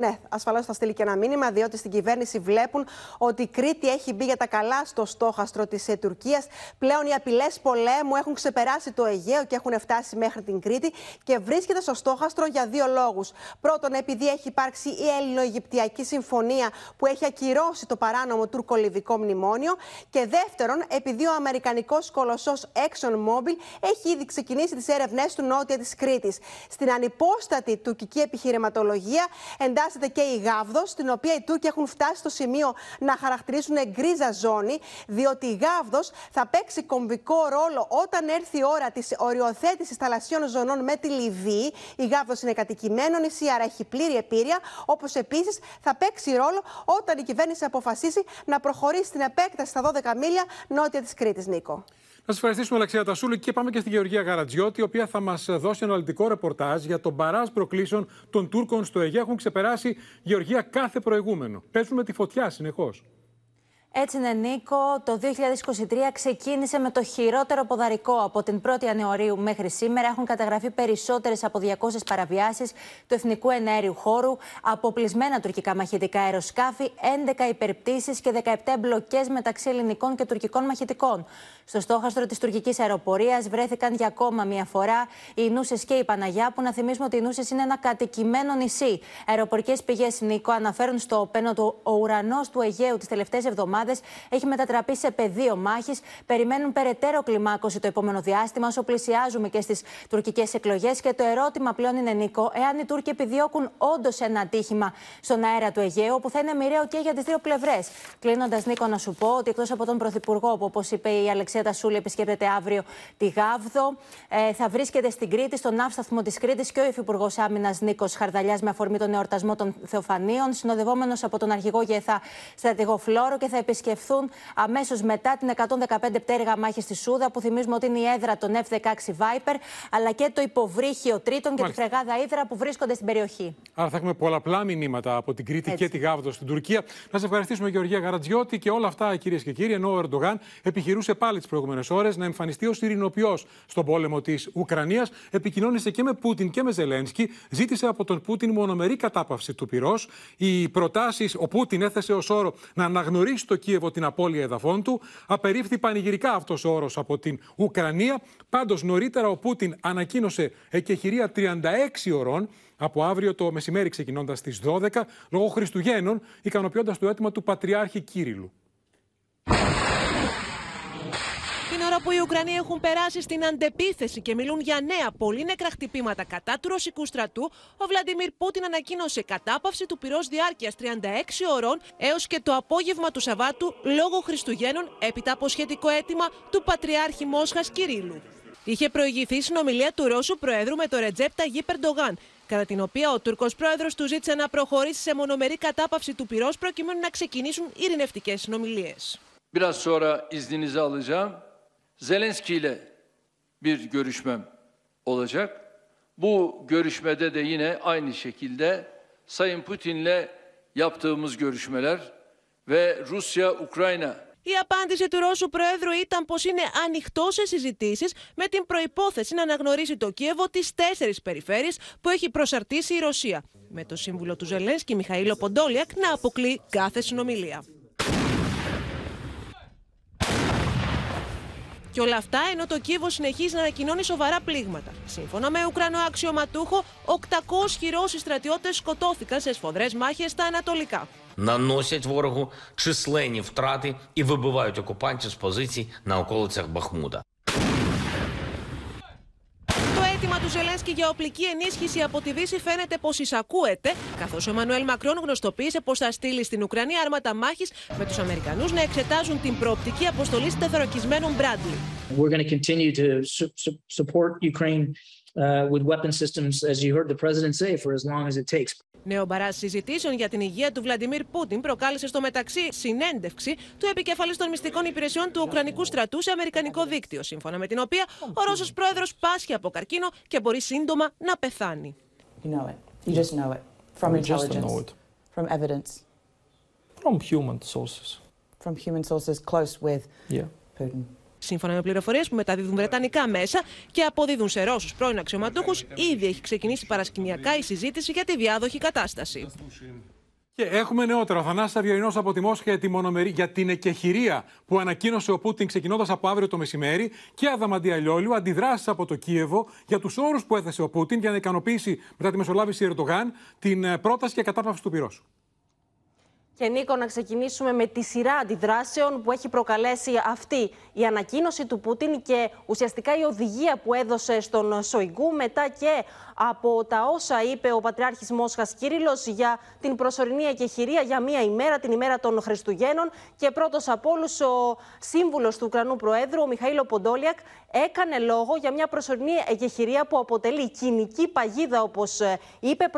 Ναι, ασφαλώς θα στείλει και ένα μήνυμα, διότι στην κυβέρνηση βλέπουν ότι η Κρήτη έχει μπει για τα καλά στο στόχαστρο της ε, Τουρκίας. Πλέον οι απειλές πολέμου έχουν ξεπεράσει το Αιγαίο και έχουν φτάσει μέχρι την Κρήτη και βρίσκεται στο στόχαστρο για δύο λόγους. Πρώτον, επειδή έχει υπάρξει η Έλληνο-Αιγυπτιακή Συμφωνία που έχει ακυρώσει το παράνομο τουρκο-λιβικό μνημόνιο. Και δεύτερον, επειδή ο Αμερικανικός κολοσσός ExxonMobil έχει ήδη ξεκινήσει τις έρευνές του νότια της Κρήτης. Στην ανυπόστατη τουρκική επιχειρηματολογία εντάσσεται εντάσσεται και η Γάβδος, στην οποία οι Τούρκοι έχουν φτάσει στο σημείο να χαρακτηρίσουν γκρίζα ζώνη, διότι η Γάβδος θα παίξει κομβικό ρόλο όταν έρθει η ώρα της οριοθέτησης θαλασσίων ζωνών με τη Λιβύη. Η Γάβδος είναι κατοικημένο νησί, άρα έχει πλήρη επίρρεια. Όπως επίσης θα παίξει ρόλο όταν η κυβέρνηση αποφασίσει να προχωρήσει στην επέκταση στα 12 μίλια νότια της Κρήτης, Νίκο. Να σας ευχαριστήσουμε, Αλεξία Τασούλη, και πάμε και στη Γεωργία Γαρατζιώτη, η οποία θα μας δώσει αναλυτικό ρεπορτάζ για τον παράζ προκλήσεων των Τούρκων στο Αιγαίο. Έχουν ξεπεράσει Γεωργία κάθε προηγούμενο. Παίζουν με τη φωτιά συνεχώς. Έτσι είναι, Νίκο. Το 2023 ξεκίνησε με το χειρότερο ποδαρικό. Από την 1η Ιανουαρίου μέχρι σήμερα έχουν καταγραφεί περισσότερες από 200 παραβιάσεις του εθνικού εναέριου χώρου, αποπλισμένα τουρκικά μαχητικά αεροσκάφη, 11 υπερπτήσεις και 17 εμπλοκές μεταξύ ελληνικών και τουρκικών μαχητικών. Στο στόχαστρο της τουρκικής αεροπορίας βρέθηκαν για ακόμα μία φορά οι Νούσε και η Παναγιά, που να θυμίσουμε ότι οι Νούσε είναι ένα κατοικημένο νησί. Αεροπορικές πηγές, Νίκο, αναφέρουν στο όπενο του ο ουρανός του Αιγαίου τις τελευταίες εβδομάδες έχει μετατραπεί σε πεδίο μάχης. Περιμένουν περαιτέρω κλιμάκωση το επόμενο διάστημα, όσο πλησιάζουμε και στις τουρκικές εκλογές. Και το ερώτημα πλέον είναι, Νίκο, εάν οι Τούρκοι επιδιώκουν όντως ένα ατύχημα στον αέρα του Αιγαίου, που θα είναι μοιραίο και για τις δύο πλευρές. Κλείνοντας, Νίκο, να σου πω ότι εκτός από τον Πρωθυπουργό, που όπως είπε η Αλεξία Τασούλη, επισκέπτεται αύριο τη Γάβδο, ε, θα βρίσκεται στην Κρήτη, στον ναύσταθμο της Κρήτης και ο Υφυπουργός Άμυνας Νίκος Χαρδαλιάς με αφορμή τον εορτασμό των Θεοφανίων, συνοδευόμενος από τον αρχηγό Γεθά στρατηγό Φλόρο και θα επισκεφθούν αμέσως μετά την 115 πτέρυγα μάχης στη Σούδα, που θυμίζουμε ότι είναι η έδρα των F-16 Viper, αλλά και το υποβρύχιο Τρίτον και Μάλιστα. τη φρεγάδα Ήδρα που βρίσκονται στην περιοχή. Άρα θα έχουμε πολλαπλά μηνύματα από την Κρήτη και τη Γάβδος στην Τουρκία. Να σε ευχαριστήσουμε, Γεωργία Γαρατζιώτη, και όλα αυτά, κυρίες και κύριοι, ενώ ο Ερντογάν επιχειρούσε πάλι τις προηγούμενες ώρες να εμφανιστεί ως ειρηνοποιός στον πόλεμο της Ουκρανίας, επικοινώνησε και με Πούτιν και με Ζελένσκι, ζήτησε από τον Πούτιν μονομερή κατάπαυση του πυρός. Οι προτάσεις, ο Πούτιν έθεσε ως όρο να αναγνωρίσει το Κίεβο την απώλεια εδαφών του. Απερίφθη πανηγυρικά αυτός ο όρος από την Ουκρανία. Πάντως, νωρίτερα ο Πούτιν ανακοίνωσε εκεχηρία 36 ωρών από αύριο το μεσημέρι ξεκινώντας στι 12 λόγω Χριστουγέννων, ικανοποιώντας το αίτημα του Πατριάρχη Κύριλου. Την ώρα που οι Ουκρανοί έχουν περάσει στην αντεπίθεση και μιλούν για νέα πολύ νεκρά χτυπήματα κατά του ρωσικού στρατού, ο Βλαντιμίρ Πούτιν ανακοίνωσε κατάπαυση του πυρός διάρκειας 36 ωρών έως και το απόγευμα του Σαββάτου λόγω Χριστουγέννων έπειτα από σχετικό αίτημα του Πατριάρχη Μόσχας Κυρίλου. Είχε προηγηθεί συνομιλία του Ρώσου Προέδρου με τον Ρετζέπ Ταγί Περντογάν, κατά την οποία ο Τούρκος Πρόεδρος του ζήτησε να προχωρήσει σε μονομερή κατάπαυση του πυρός προκειμένου να ξεκινήσουν ειρηνευτικές συνομιλίες. Biraz sonra izninizi alacağım. Zelenski ile bir görüşmem olacak. Bu görüşmede de yine aynı şekilde Sayın Putin'le yaptığımız görüşmeler ve Rusya-Ukrayna Η απάντηση του Ρώσου Προέδρου ήταν πως είναι ανοιχτό σε συζητήσεις με την προπόθεση να αναγνωρίσει το Κίεβο τις τέσσερις περιφέρειες που έχει προσαρτήσει η Ρωσία. Με το σύμβουλο του Ζελένσκι Μιχαήλο Ποντόλιακ να αποκλεί κάθε συνομιλία. Και όλα αυτά ενώ το Κίεβο συνεχίζει να ανακοινώνει σοβαρά πλήγματα. Σύμφωνα με Ουκρανό αξιωματούχο, 800 Ρώσοι στρατιώτε σκοτώθηκαν σε σφοδρέ μάχε στα Ανατολικά. наносять ворогу численні втрати і вибивають окупантів з позицій на околицях Бахмута. Το αίτημα του Ζελένσκι για οπλική ενίσχυση από τη Δύση φαίνεται πως εισακούεται, καθώς ο Εμμανουέλ Μακρόν γνωστοποίησε πως θα στείλει στην Ουκρανία άρματα μάχης με τους Αμερικανούς να εξετάζουν την προοπτική αποστολής τεθωρακισμένων Μπράντλι. We're going to continue to su- su- support Ukraine uh, with weapon systems, as you heard the president say, for as long as it takes. Νέο μπαράζ συζητήσεων για την υγεία του Βλαντιμίρ Πούτιν προκάλεσε στο μεταξύ συνέντευξη του επικεφαλής των μυστικών υπηρεσιών του Ουκρανικού στρατού σε αμερικανικό δίκτυο, σύμφωνα με την οποία ο Ρώσος πρόεδρος πάσχει από καρκίνο και μπορεί σύντομα να πεθάνει. You know it. You just know it from We just intelligence, know it. from evidence, From human sources. from human sources close with Yeah. Putin. Σύμφωνα με πληροφορίες που μεταδίδουν βρετανικά μέσα και αποδίδουν σε Ρώσους πρώην αξιωματούχους, ήδη έχει ξεκινήσει παρασκηνιακά η συζήτηση για τη διάδοχη κατάσταση. Και έχουμε νεότερο. Θανάσης Αυγερινός από τη Μόσχα για, τη μονομερή, για την εκεχηρία που ανακοίνωσε ο Πούτιν ξεκινώντας από αύριο το μεσημέρι και Αδαμαντία Λιόλιου, αντιδράσεις από το Κίεβο για τους όρους που έθεσε ο Πούτιν για να ικανοποιήσει μετά τη μεσολάβηση Ερντογάν την ε, πρόταση για κατάπαυση του πυρός. Και Νίκο, να ξεκινήσουμε με τη σειρά αντιδράσεων που έχει προκαλέσει αυτή η ανακοίνωση του Πούτιν και ουσιαστικά η οδηγία που έδωσε στον Σοϊγκού μετά και από τα όσα είπε ο Πατριάρχης Μόσχας Κύριλλος για την προσωρινή εκεχηρία για μία ημέρα, την ημέρα των Χριστουγέννων και πρώτος από όλους ο σύμβουλος του Ουκρανού Προέδρου, ο Μιχαήλο Ποντόλιακ, έκανε λόγο για μια προσωρινή εκεχηρία που αποτελεί κοινική παγίδα, όπως ε, είπε,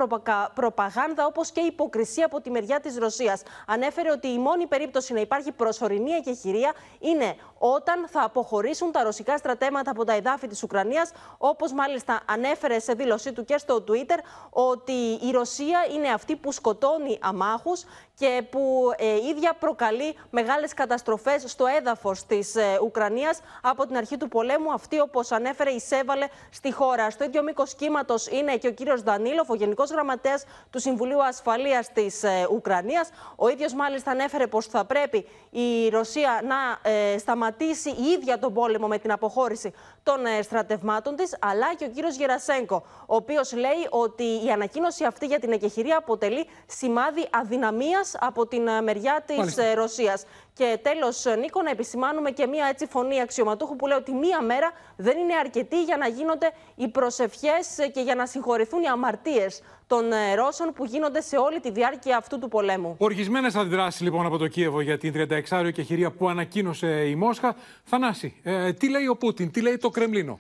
προπαγάνδα, όπως και υποκρισία από τη μεριά της Ρωσίας. Ανέφερε ότι η μόνη περίπτωση να υπάρχει προσωρινή εκεχηρία είναι όταν θα αποχωρήσουν τα ρωσικά στρατέματα από τα εδάφη της Ουκρανίας, όπως μάλιστα ανέφερε σε δήλωσή του και στο Twitter, ότι η Ρωσία είναι αυτή που σκοτώνει αμάχους και που ε, ίδια προκαλεί μεγάλες καταστροφές στο έδαφος της ε, Ουκρανίας από την αρχή του πολέμου. Αυτή, όπως ανέφερε, εισέβαλε στη χώρα. Στο ίδιο μήκος κύματος είναι και ο κύριος Δανίλοφ, ο Γενικός Γραμματέας του Συμβουλίου Ασφαλείας της ε, Ουκρανίας. Ο ίδιος μάλιστα ανέφερε πως θα πρέπει η Ρωσία να ε, σταματήσει η ίδια τον πόλεμο με την αποχώρηση των ε, στρατευμάτων της, αλλά και ο κύριος Γερασέγκο, ο οποίος λέει ότι η ανακοίνωση αυτή για την εκεχηρία αποτελεί σημάδι αδυναμίας από την ε, μεριά της Μάλιστα. Ρωσίας. Και τέλος, Νίκο, να επισημάνουμε και μία έτσι φωνή αξιωματούχου που λέει ότι μία μέρα δεν είναι αρκετή για να γίνονται οι προσευχές και για να συγχωρηθούν οι αμαρτίες των Ρώσων που γίνονται σε όλη τη διάρκεια αυτού του πολέμου. Οργισμένες αντιδράσεις λοιπόν από το Κίεβο για την 36 και χειρία που ανακοίνωσε η Μόσχα. Θανάση, ε, τι λέει ο Πούτιν, τι λέει το Κρεμλίνο;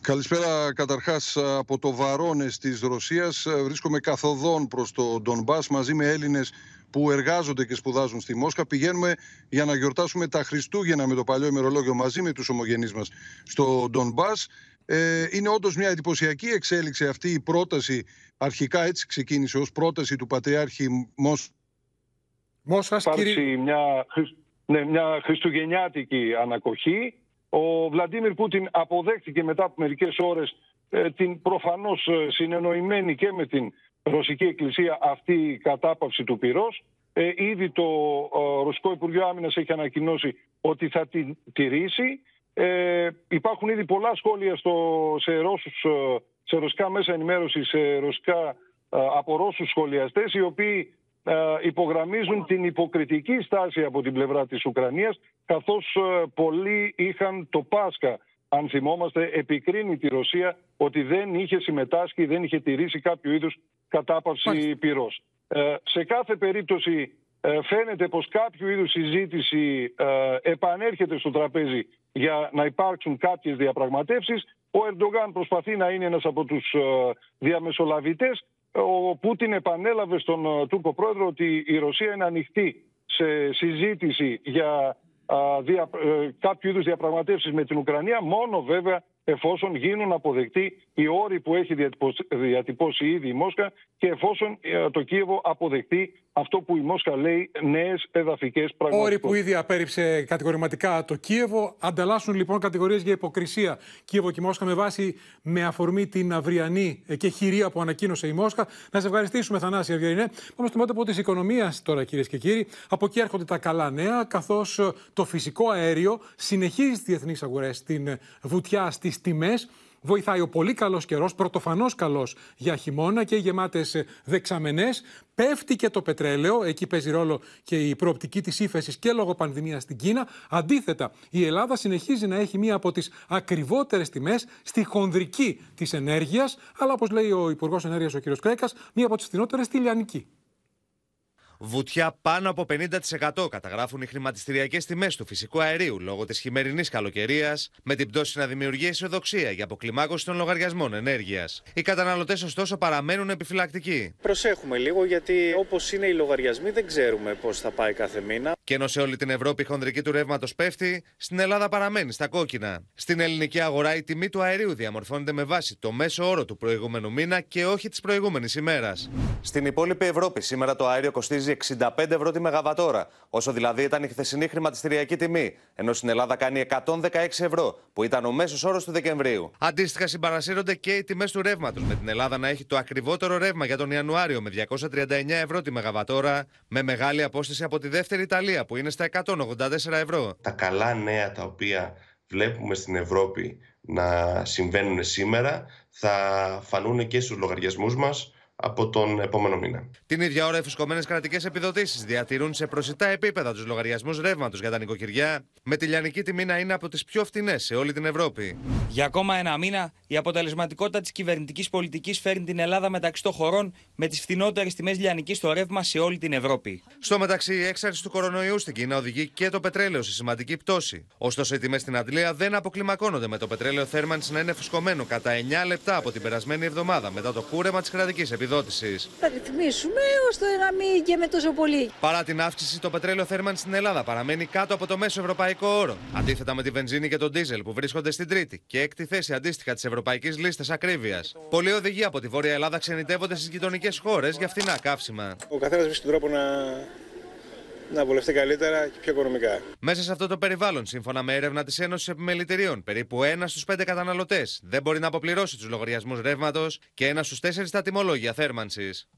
Καλησπέρα καταρχάς από το Βαρόνες της Ρωσίας. Βρίσκομαι καθοδόν προς το Ντονμπάς μαζί με Έλληνες που εργάζονται και σπουδάζουν στη Μόσχα. Πηγαίνουμε για να γιορτάσουμε τα Χριστούγεννα με το παλιό ημερολόγιο μαζί με τους ομογενείς μας στο Ντονμπάς. Ε, είναι όντως μια εντυπωσιακή εξέλιξη αυτή η πρόταση. Αρχικά έτσι ξεκίνησε ως πρόταση του Πατριάρχη Μόσχας. Μόσχας, κύριε... μια, ναι, μια χριστουγεννιάτικη ανακοχή. Ο Βλαντίμιρ Πούτιν αποδέχτηκε μετά από μερικές ώρες ε, την προφανώς ε, συνεννοημένη και με την Ρωσική Εκκλησία αυτή η κατάπαυση του πυρός. Ε, ήδη το ε, Ρωσικό Υπουργείο Άμυνας έχει ανακοινώσει ότι θα την τηρήσει. Ε, υπάρχουν ήδη πολλά σχόλια στο, σε, Ρώσους, ε, σε ρωσικά μέσα ενημέρωσης, σε ρωσικά, ε, από Ρώσους σχολιαστές, οι οποίοι υπογραμμίζουν την υποκριτική στάση από την πλευρά της Ουκρανίας, καθώς πολλοί είχαν το Πάσχα αν θυμόμαστε, επικρίνει τη Ρωσία ότι δεν είχε συμμετάσχει, δεν είχε τηρήσει κάποιο είδους κατάπαυση πυρός. Ε, σε κάθε περίπτωση ε, φαίνεται πως κάποιο είδους συζήτηση ε, επανέρχεται στο τραπέζι για να υπάρξουν κάποιες διαπραγματεύσεις. Ο Ερντογάν προσπαθεί να είναι ένας από τους ε, διαμεσολαβητές. Ο Πούτιν επανέλαβε στον Τούρκο πρόεδρο ότι η Ρωσία είναι ανοιχτή σε συζήτηση για δια, κάποιου είδους διαπραγματεύσεις με την Ουκρανία, μόνο βέβαια εφόσον γίνουν αποδεκτοί οι όροι που έχει διατυπώσει ήδη η Μόσχα και εφόσον ε, το Κίεβο αποδεχτεί αυτό που η Μόσχα λέει νέες εδαφικές πραγματικότητε. Όροι που ήδη απέρριψε κατηγορηματικά το Κίεβο. Ανταλλάσσουν λοιπόν κατηγορίες για υποκρισία Κίεβο και Μόσχα με βάση με αφορμή την αυριανή και χειρία που ανακοίνωσε η Μόσχα. Να σε ευχαριστήσουμε, Θανάση Αυγερινέ. Πάμε στο μέτωπο της οικονομίας τώρα, κυρίες και κύριοι. Από εκεί έρχονται τα καλά νέα, καθώς το φυσικό αέριο συνεχίζει στις διεθνείς αγορές την βουτιά στις τιμές. Βοηθάει ο πολύ καλός καιρός, πρωτοφανώς καλός για χειμώνα και γεμάτες δεξαμενές. Πέφτει και το πετρέλαιο, εκεί παίζει ρόλο και η προοπτική της ύφεσης και λόγω πανδημίας στην Κίνα. Αντίθετα, η Ελλάδα συνεχίζει να έχει μία από τις ακριβότερες τιμές στη χονδρική της ενέργειας, αλλά όπως λέει ο Υπουργός Ενέργειας ο κ. Κρέκας, μία από τις φθηνότερες στη λιανική. Βουτιά πάνω από 50% καταγράφουν οι χρηματιστηριακές τιμές του φυσικού αερίου λόγω της χειμερινής καλοκαιρίας, με την πτώση να δημιουργεί αισιοδοξία για αποκλιμάκωση των λογαριασμών ενέργειας. Οι καταναλωτές, ωστόσο, παραμένουν επιφυλακτικοί. Προσέχουμε λίγο, γιατί όπως είναι οι λογαριασμοί, δεν ξέρουμε πώς θα πάει κάθε μήνα. Και ενώ σε όλη την Ευρώπη η χονδρική του ρεύματος πέφτει, στην Ελλάδα παραμένει στα κόκκινα. Στην ελληνική αγορά η τιμή του αερίου διαμορφώνεται με βάση το μέσο όρο του προηγούμενου μήνα και όχι της προηγούμενης ημέρας. Στην υπόλοιπη Ευρώπη σήμερα το αέριο κοστίζει 65 ευρώ τη Μεγαβατόρα, όσο δηλαδή ήταν η χθεσινή χρηματιστηριακή τιμή, ενώ στην Ελλάδα κάνει 116 ευρώ, που ήταν ο μέσος όρος του Δεκεμβρίου. Αντίστοιχα, συμπαρασύρονται και οι τιμές του ρεύματος, με την Ελλάδα να έχει το ακριβότερο ρεύμα για τον Ιανουάριο με 239 ευρώ τη Μεγαβατόρα, με μεγάλη απόσταση από τη δεύτερη Ιταλία που είναι στα 184 ευρώ. Τα καλά νέα τα οποία βλέπουμε στην Ευρώπη να συμβαίνουν σήμερα θα φανούν και στους λογαριασμούς μας από τον επόμενο μήνα. Την ίδια ώρα, οι φουσκωμένε κρατικές επιδοτήσεις διατηρούν σε προσιτά επίπεδα τους λογαριασμούς ρεύματος για τα νοικοκυριά, με τη λιανική τιμή να είναι από τις πιο φτηνές σε όλη την Ευρώπη. Για ακόμα ένα μήνα, η αποτελεσματικότητα της κυβερνητικής πολιτικής φέρνει την Ελλάδα μεταξύ των χωρών με τις φθηνότερε τιμές λιανικής στο ρεύμα σε όλη την Ευρώπη. Στο μεταξύ, η έξαρση του κορονοϊού στην Κίνα οδηγεί και το πετρέλαιο σε σημαντική πτώση. Ωστόσο, οι τιμές στην Αντλία δεν αποκλιμακώνονται με το πετρέλαιο θέρμανση να είναι φουσκωμένο κατά 9 λεπτά από την περασμένη εβδομάδα μετά το κούρεμα της κρατικής επιδότησης. Θα ρυθμίσουμε ώστε να μην και τόσο πολύ. Παρά την αύξηση, το πετρέλαιο θέρμανση στην Ελλάδα παραμένει κάτω από το μέσο ευρωπαϊκό όρο. Αντίθετα με τη βενζίνη και τον ντίζελ που βρίσκονται στην τρίτη και έκτη θέση αντίστοιχα της ευρωπαϊκής λίστας ακρίβειας. Πολλοί οδηγοί από τη Βόρεια Ελλάδα ξενιτεύονται στις γειτονικές χώρες για φθηνά καύσιμα. Ο καθένας βρίσκει τον τρόπο να, να βολευτεί καλύτερα και πιο οικονομικά. Μέσα σε αυτό το περιβάλλον, σύμφωνα με έρευνα της Ένωσης Επιμελητηρίων, περίπου ένα στους πέντε καταναλωτές δεν μπορεί να αποπληρώσει τους λογαριασμούς ρεύματος και ένα στους τέσσερις τα τιμολόγια θέρμανσης.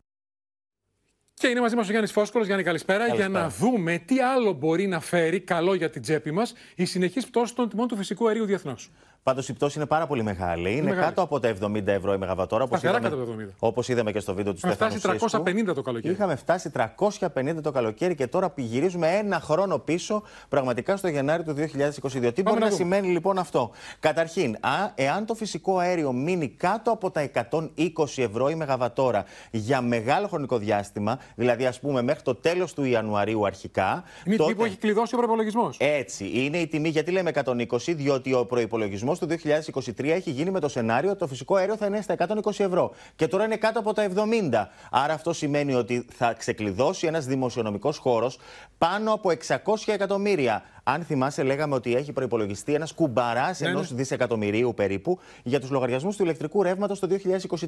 Και είναι μαζί μας ο Γιάννης Φόσκολο. Γιάννη, καλησπέρα. Καλησπέρα. Για να δούμε τι άλλο μπορεί να φέρει καλό για την τσέπη μας η συνεχής πτώση των τιμών του φυσικού αερίου διεθνώς. Πάντως η πτώση είναι πάρα πολύ μεγάλη. Είναι μεγάλη. κάτω από τα 70 ευρώ η μεγαβατόρα. Όπως Σταθερά είδαμε, κάτω από τα 70. όπως είδαμε και στο βίντεο του Είχαμε Στέφανου φτάσει Σίσκου. 350 το καλοκαίρι. Είχαμε φτάσει 350 το καλοκαίρι και τώρα γυρίζουμε ένα χρόνο πίσω, πραγματικά στο Γενάρη του 2022. Τι μπορεί να να, δούμε. σημαίνει λοιπόν αυτό; Καταρχήν, α, εάν το φυσικό αέριο μείνει κάτω από τα 120 ευρώ η μεγαβατόρα για μεγάλο χρονικό διάστημα, δηλαδή ας πούμε μέχρι το τέλος του Ιανουαρίου αρχικά. Είναι η τιμή που έχει κλειδώσει ο προπολογισμός. Έτσι. Είναι η τιμή, γιατί λέμε 120, διότι ο προπολογισμό του 2023 έχει γίνει με το σενάριο ότι το φυσικό αέριο θα είναι στα 120 ευρώ. Και τώρα είναι κάτω από τα 70. Άρα αυτό σημαίνει ότι θα ξεκλειδώσει ένας δημοσιονομικός χώρος πάνω από 600 εκατομμύρια. Αν θυμάσαι, λέγαμε ότι έχει προπολογιστεί ένας κουμπαράς Ναι, ενός ναι. δισεκατομμυρίου περίπου για τους λογαριασμούς του ηλεκτρικού ρεύματος το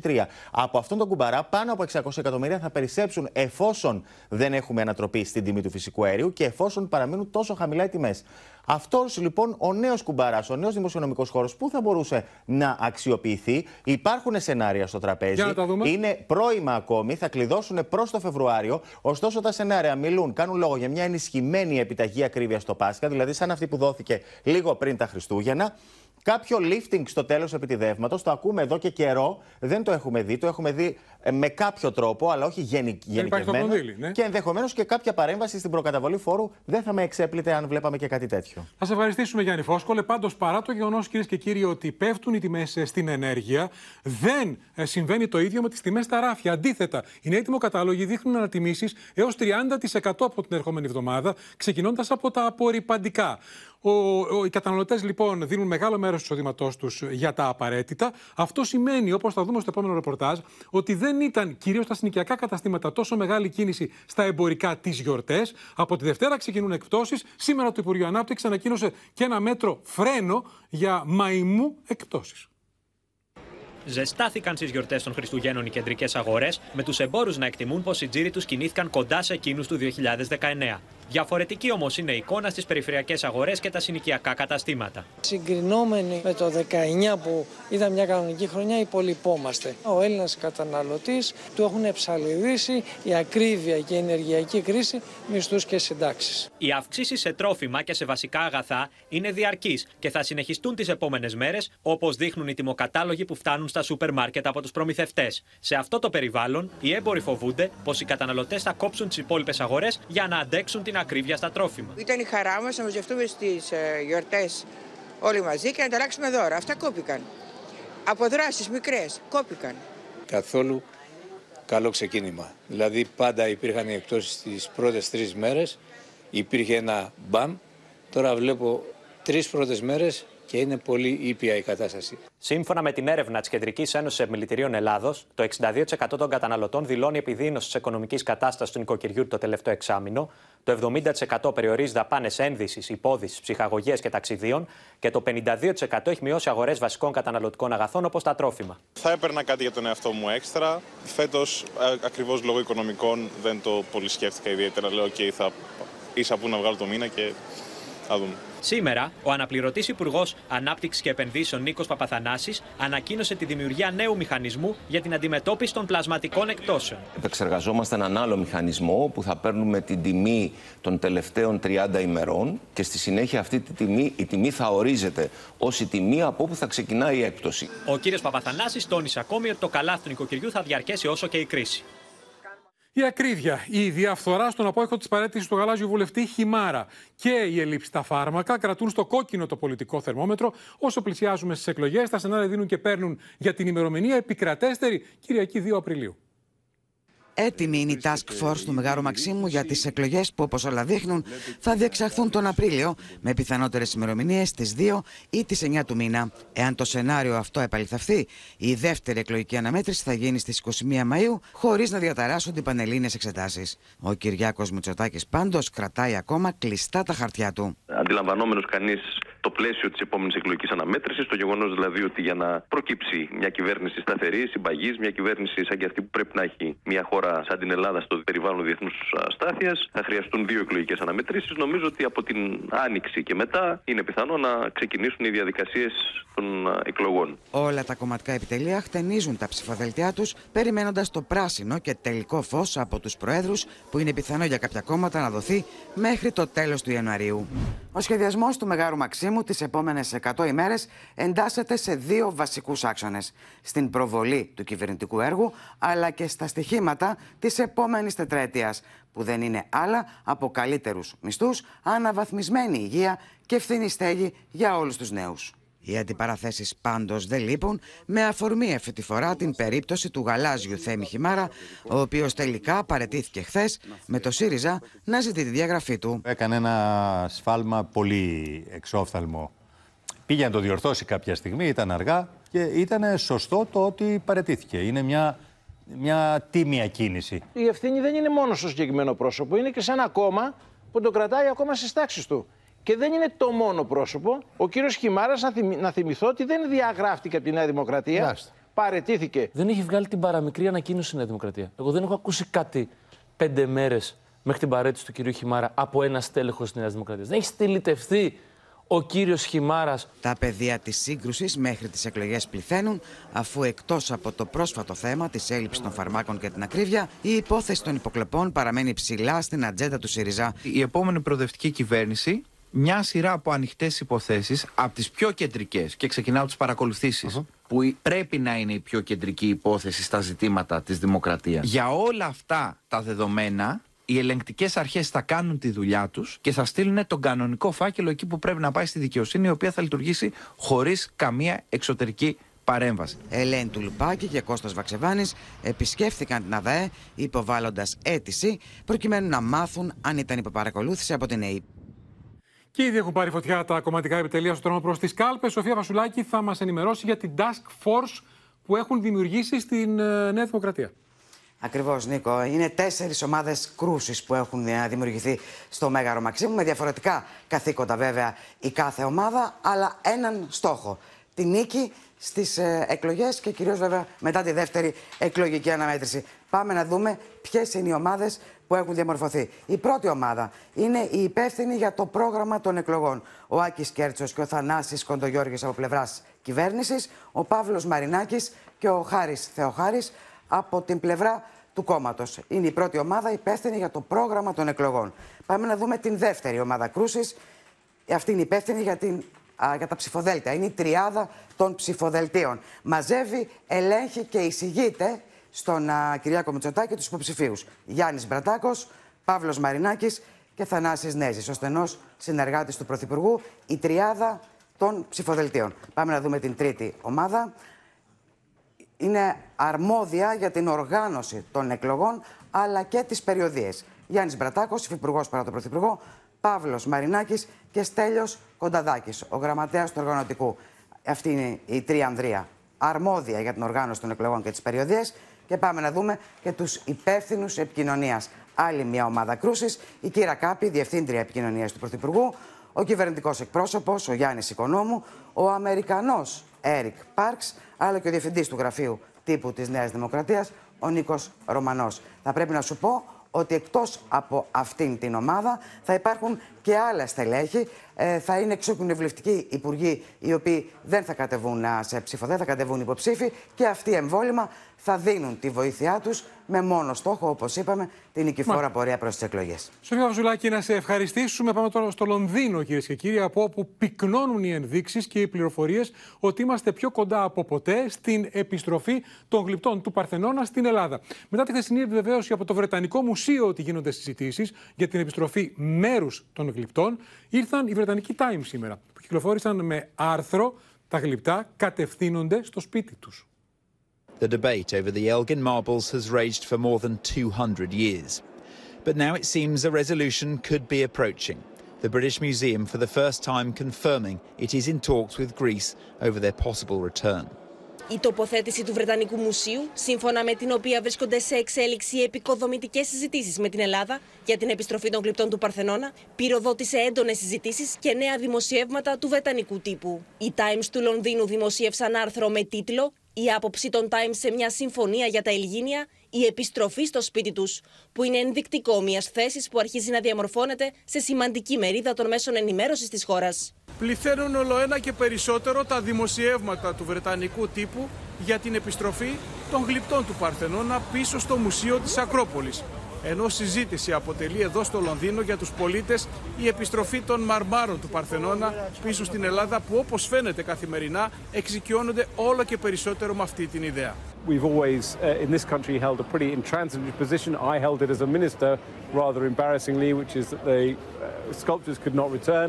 2023. Από αυτόν τον κουμπαρά, πάνω από 600 εκατομμύρια θα περισσέψουν εφόσον δεν έχουμε ανατροπή στην τιμή του φυσικού αερίου και εφόσον παραμείνουν τόσο χαμηλά οι τιμές. Αυτός λοιπόν ο νέος κουμπαράς, ο νέος δημοσιονομικός χώρος, πού θα μπορούσε να αξιοποιηθεί; Υπάρχουν σενάρια στο τραπέζι. Για να τα δούμε. Είναι πρώιμα ακόμη, θα κλειδώσουν προς το Φεβρουάριο. Ωστόσο, τα σενάρια μιλούν, κάνουν λόγο για μια ενισχυμένη επιταγή ακρίβειας στο Πάσχα, δηλαδή σαν αυτή που δόθηκε λίγο πριν τα Χριστούγεννα. Κάποιο lifting στο τέλος επιτιδεύματος, το ακούμε εδώ και καιρό. Δεν το έχουμε δει. Το έχουμε δει ε, με κάποιο τρόπο, αλλά όχι γενικ, Δεν υπάρχει το γενικευμένο. κονδύλι, ναι. Και ενδεχομένως και κάποια παρέμβαση στην προκαταβολή φόρου δεν θα με εξέπλητε αν βλέπαμε και κάτι τέτοιο. Θα σε ευχαριστήσουμε, Γιάννη Φόσκολε. Πάντως, παρά το γεγονός, κυρίες και κύριοι, ότι πέφτουν οι τιμές στην ενέργεια, δεν ε, συμβαίνει το ίδιο με τις τιμές στα ράφια. Αντίθετα, οι νέοι τιμοκατάλογοι δείχνουν ανατιμήσεις έως 30% από την ερχόμενη εβδομάδα, ξεκινώντας από τα απορριπαντικά. Ο, ο, οι καταναλωτές λοιπόν δίνουν μεγάλο μέρος του εισοδήματό τους για τα απαραίτητα. Αυτό σημαίνει, όπως θα δούμε στο επόμενο ρεπορτάζ, ότι δεν ήταν κυρίως στα συνοικιακά καταστήματα τόσο μεγάλη κίνηση στα εμπορικά τι γιορτές. Από τη Δευτέρα ξεκινούν εκπτώσεις. Σήμερα το Υπουργείο Ανάπτυξης ανακοίνωσε και ένα μέτρο φρένο για μαϊμού εκπτώσεις. Ζεστάθηκαν στις γιορτές των Χριστουγέννων οι κεντρικές αγορές, με τους εμπόρους να εκτιμούν πως οι τζίροι τους κινήθηκαν κοντά σε εκείνους του 2019. Διαφορετική όμως είναι η εικόνα στις περιφερειακές αγορές και τα συνοικιακά καταστήματα. Συγκρινόμενοι με το 19 που ήταν μια κανονική χρονιά, υπολοιπόμαστε. Ο Έλληνας καταναλωτής του έχουν εψαλιδίσει η ακρίβεια και η ενεργειακή κρίση, μισθούς και συντάξεις. Οι αυξήσεις σε τρόφιμα και σε βασικά αγαθά είναι διαρκείς και θα συνεχιστούν τις επόμενες μέρες, όπως δείχνουν οι τιμοκατάλογοι που φτάνουν στα σούπερ μάρκετ από τους προμηθευτές. Σε αυτό το περιβάλλον, οι έμποροι φοβούνται πως οι καταναλωτές θα κόψουν τις υπόλοιπες αγορές για να αντέξουν την ακρίβεια στα τρόφιμα. Ήταν η χαρά μας να μαζευτούμε στις ε, γιορτές όλοι μαζί και να ανταλλάξουμε δώρα. Αυτά κόπηκαν. Αποδράσεις μικρές κόπηκαν. καθόλου καλό ξεκίνημα. Δηλαδή πάντα υπήρχαν οι εκτόσεις τις πρώτες τρεις μέρες, υπήρχε ένα μπαμ, τώρα βλέπω τρεις πρώτες μέρες και είναι πολύ ήπια η κατάσταση. Σύμφωνα με την έρευνα της Κεντρικής Ένωσης Επιμελητηρίων Ελλάδος, το 62% των καταναλωτών δηλώνει επιδείνωση της οικονομικής κατάστασης του νοικοκυριού το τελευταίο εξάμεινο, το 70% περιορίζει δαπάνες ένδυσης, υπόδηση, ψυχαγωγίας και ταξιδίων και το 52% έχει μειώσει αγορές βασικών καταναλωτικών αγαθών όπως τα τρόφιμα. Θα έπαιρνα κάτι για τον εαυτό μου έξτρα. Φέτος, ακριβώς λόγω οικονομικών, δεν το πολύ σκέφτηκα ιδιαίτερα. Λέω: OK, θα ίσα που να βγάλω το μήνα και θα δούμε. Σήμερα, ο αναπληρωτής Υπουργός Ανάπτυξης και Επενδύσεων Νίκος Παπαθανάσης ανακοίνωσε τη δημιουργία νέου μηχανισμού για την αντιμετώπιση των πλασματικών εκτόσεων. Επεξεργαζόμαστε έναν άλλο μηχανισμό που θα παίρνουμε την τιμή των τελευταίων 30 ημερών και στη συνέχεια αυτή τη τιμή, η τιμή θα ορίζεται ως η τιμή από όπου θα ξεκινάει η έκπτωση. Ο κ. Παπαθανάσης τόνισε ακόμη ότι το καλάθι του νοικοκυριού θα διαρκέσει όσο και η κρίση. Η ακρίβεια, η διαφθορά στον απόϊχο της παρέτησης του γαλάζιου βουλευτή Χιμάρα και η ελλείψη στα φάρμακα κρατούν στο κόκκινο το πολιτικό θερμόμετρο. Όσο πλησιάζουμε στις εκλογές, τα σενάρια δίνουν και παίρνουν για την ημερομηνία επικρατέστερη Κυριακή 2 Απριλίου. Έτοιμη είναι η Task Force του Μεγάρου Μαξίμου για τις εκλογές που, όπως όλα δείχνουν, θα διεξαχθούν τον Απρίλιο, με πιθανότερες ημερομηνίες στις 2 ή τις 9 του μήνα. Εάν το σενάριο αυτό επαληθευτεί, η δεύτερη εκλογική αναμέτρηση θα γίνει στις 21 Μαου, χωρίς να διαταράσσονται οι πανελλήνιες εξετάσεις. Ο Κυριάκος Μητσοτάκης πάντως κρατάει ακόμα κλειστά τα χαρτιά του. Αντιλαμβανόμενος κανείς το πλαίσιο της επόμενης εκλογικής αναμέτρησης, το γεγονός δηλαδή ότι για να προκύψει μια κυβέρνηση σταθερή, συμπαγής, μια κυβέρνηση σαν και αυτή που πρέπει να έχει μια χώρα σαν την Ελλάδα στο περιβάλλον διεθνούς αστάθειας, θα χρειαστούν δύο εκλογικές αναμετρήσεις. Νομίζω ότι από την άνοιξη και μετά είναι πιθανό να ξεκινήσουν οι διαδικασίες των εκλογών. Όλα τα κομματικά επιτελεία χτενίζουν τα ψηφοδελτιά τους, περιμένοντας το πράσινο και τελικό φως από τους προέδρους, που είναι πιθανό για κάποια κόμματα να δοθεί μέχρι το τέλος του Ιανουαρίου. Ο σχεδιασμός του Μεγάρου Μαξίμου τις επόμενες 100 ημέρες εντάσσεται σε δύο βασικούς άξονες. Στην προβολή του κυβερνητικού έργου, αλλά και στα στοιχήματα της επόμενης τετραετίας, που δεν είναι άλλα από καλύτερους μισθούς, αναβαθμισμένη υγεία και ευθύνη στέγη για όλους τους νέους. Οι αντιπαραθέσεις πάντως δεν λείπουν, με αφορμή αυτή τη φορά την περίπτωση του γαλάζιου Θέμη Χιμάρα, ο οποίος τελικά παρετήθηκε χθες με το ΣΥΡΙΖΑ να ζητεί τη διαγραφή του. Έκανε ένα σφάλμα πολύ εξόφθαλμο. Πήγε να το διορθώσει κάποια στιγμή, ήταν αργά και ήταν σωστό το ότι παρετήθηκε. Είναι μια μια τίμια κίνηση. Η ευθύνη δεν είναι μόνο στο συγκεκριμένο πρόσωπο, είναι και σε ένα κόμμα που το κρατάει ακόμα στις τάξεις του. Και δεν είναι το μόνο πρόσωπο. Ο κύριος Χιμάρας, να, θυμ, να θυμηθώ ότι δεν διαγράφτηκε από τη Νέα Δημοκρατία. Λάστε. Παρετήθηκε. Δεν έχει βγάλει την παραμικρή ανακοίνωση η Νέα Δημοκρατία. Εγώ δεν έχω ακούσει κάτι πέντε μέρες μέχρι την παρέτηση του κυρίου Χιμάρα από ένα στέλεχος της Νέας Δημοκρατίας. Δεν έχει στυλιτευθεί ο κύριος Χιμάρας. Τα πεδία της σύγκρουσης μέχρι τις εκλογές πληθαίνουν, αφού εκτός από το πρόσφατο θέμα της έλλειψης των φαρμάκων και την ακρίβεια, η υπόθεση των υποκλοπών παραμένει ψηλά στην ατζέντα του ΣΥΡΙΖΑ. Η επόμενη προοδευτική κυβέρνηση μια σειρά από ανοιχτές υποθέσεις, από τις πιο κεντρικές, και ξεκινάω τις παρακολουθήσεις, που πρέπει να είναι η πιο κεντρική υπόθεση στα ζητήματα της δημοκρατίας. Για όλα αυτά τα δεδομένα, οι ελεγκτικές αρχές θα κάνουν τη δουλειά τους και θα στείλουν τον κανονικό φάκελο εκεί που πρέπει να πάει στη δικαιοσύνη, η οποία θα λειτουργήσει χωρίς καμία εξωτερική παρέμβαση. Ελένη Τουλουπάκη και Κώστας Βαξεβάνης επισκέφθηκαν την ΑΔΑΕ υποβάλλοντας αίτηση προκειμένου να μάθουν αν ήταν υποπαρακολούθηση από την ΕΕΠ. Και ήδη έχουν πάρει φωτιά τα κομματικά επιτελεία στο τρόμο προς τις κάλπες. Σοφία Βασουλάκη θα μας ενημερώσει για την Task Force που έχουν δημιουργήσει στην ε, Νέα Δημοκρατία. Ακριβώς, Νίκο. Είναι τέσσερις ομάδες κρούσης που έχουν ε, δημιουργηθεί στο Μέγαρο Μαξίμου, με διαφορετικά καθήκοντα βέβαια η κάθε ομάδα, αλλά έναν στόχο. Τη νίκη στις εκλογές και κυρίως βέβαια μετά τη δεύτερη εκλογική αναμέτρηση. Πάμε να δούμε ποιες είναι οι ομάδες που έχουν διαμορφωθεί. Η πρώτη ομάδα είναι η υπεύθυνη για το πρόγραμμα των εκλογών. Ο Άκης Κέρτσος και ο Θανάσης Κοντογιώργης από πλευράς κυβέρνησης, ο Παύλος Μαρινάκης και ο Χάρης Θεοχάρης από την πλευρά του κόμματος. Είναι η πρώτη ομάδα υπεύθυνη για το πρόγραμμα των εκλογών. Πάμε να δούμε την δεύτερη ομάδα κρούσης. Αυτή είναι υπεύθυνη για, την, α, για τα ψηφοδέλτια. Είναι η τριάδα των ψηφοδελτίων. Μαζεύει, ελέγχει και εισηγείται στον α, Κυριάκο Μητσοτάκη τους υποψηφίους. Γιάννης Μπρατάκος, Παύλος Μαρινάκης και Θανάσης Νέζης, ο στενός συνεργάτης του Πρωθυπουργού, η τριάδα των ψηφοδελτίων. Πάμε να δούμε την τρίτη ομάδα είναι αρμόδια για την οργάνωση των εκλογών αλλά και τις περιοδίες. Γιάννης Μπρατάκος, υφυπουργός παρά τον Πρωθυπουργό, Παύλος Μαρινάκης και Στέλιος Κονταδάκης, ο γραμματέας του οργανωτικού. Αυτή είναι η τρία Ανδρία. Αρμόδια για την οργάνωση των εκλογών και τις περιοδίες. Και πάμε να δούμε και τους υπεύθυνους επικοινωνίας. Άλλη μια ομάδα κρούσης, η Κύρα Κάπη, Διευθύντρια Επικοινωνίας του Πρωθυπουργού, ο κυβερνητικός εκπρόσωπος, ο Γιάννης Οικονόμου, ο Αμερικανός Έρικ Πάρξ, αλλά και ο διευθυντής του γραφείου τύπου της Νέας Δημοκρατίας, ο Νίκος Ρωμανός. Θα πρέπει να σου πω ότι εκτός από αυτήν την ομάδα θα υπάρχουν και άλλα στελέχη. Ε, θα είναι εξοκοινοβουλευτικοί υπουργοί οι οποίοι δεν θα κατεβούν σε ψήφο, δεν θα κατεβούν υποψήφοι και αυτοί εμβόλυμα θα δίνουν τη βοήθειά τους με μόνο στόχο, όπως είπαμε, την νικηφόρα Μα... πορεία προς τις εκλογές. Σοφία Βαζουλάκη, να σε ευχαριστήσουμε. Πάμε τώρα στο Λονδίνο, κυρίες και κύριοι, από όπου πυκνώνουν οι ενδείξεις και οι πληροφορίες ότι είμαστε πιο κοντά από ποτέ στην επιστροφή των γλυπτών του Παρθενώνα στην Ελλάδα. Μετά τη χθεσινή επιβεβαίωση από το Βρετανικό Μουσείο ότι γίνονται συζητήσεις για την επιστροφή μέρους των γλυπτών, ήρθαν οι Βρετανικοί Times σήμερα, που κυκλοφόρησαν με άρθρο τα γλυπτά κατευθύνονται στο σπίτι τους. The debate over the Elgin marbles has raged for more than 200 years. But now it seems a resolution could be approaching. The British Museum for the first time confirming it is in talks with Greece over their possible return. Η τοποθέτηση του Βρετανικού Μουσείου, σύμφωνα με την οποία βρίσκονται σε εξέλιξη επικοδομητικές συζητήσεις με την Ελλάδα για την επιστροφή των γλυπτών του Παρθενώνα, πυροδότησε έντονες συζητήσεις και νέα δημοσιεύματα του Βρετανικού τύπου. Οι Times του Λονδίνου δημοσίευσαν άρθρο με τίτλο η άποψη των Times σε μια συμφωνία για τα Ελγίνια, η επιστροφή στο σπίτι τους, που είναι ενδεικτικό μιας θέσης που αρχίζει να διαμορφώνεται σε σημαντική μερίδα των μέσων ενημέρωσης της χώρας. Πληθαίνουν ολοένα και περισσότερο τα δημοσιεύματα του Βρετανικού τύπου για την επιστροφή των γλυπτών του Παρθενώνα πίσω στο Μουσείο της Ακρόπολης, ενώ συζήτηση αποτελεί εδώ στο Λονδίνο για τους πολίτες η επιστροφή των μαρμάρων του Παρθενώνα πίσω στην Ελλάδα που όπως φαίνεται καθημερινά εξοικειώνονται όλο και περισσότερο με αυτή την ιδέα. We've always uh, in this country held a pretty intransigent position. I held it as a minister rather embarrassingly, which is that the uh, sculptures could not return.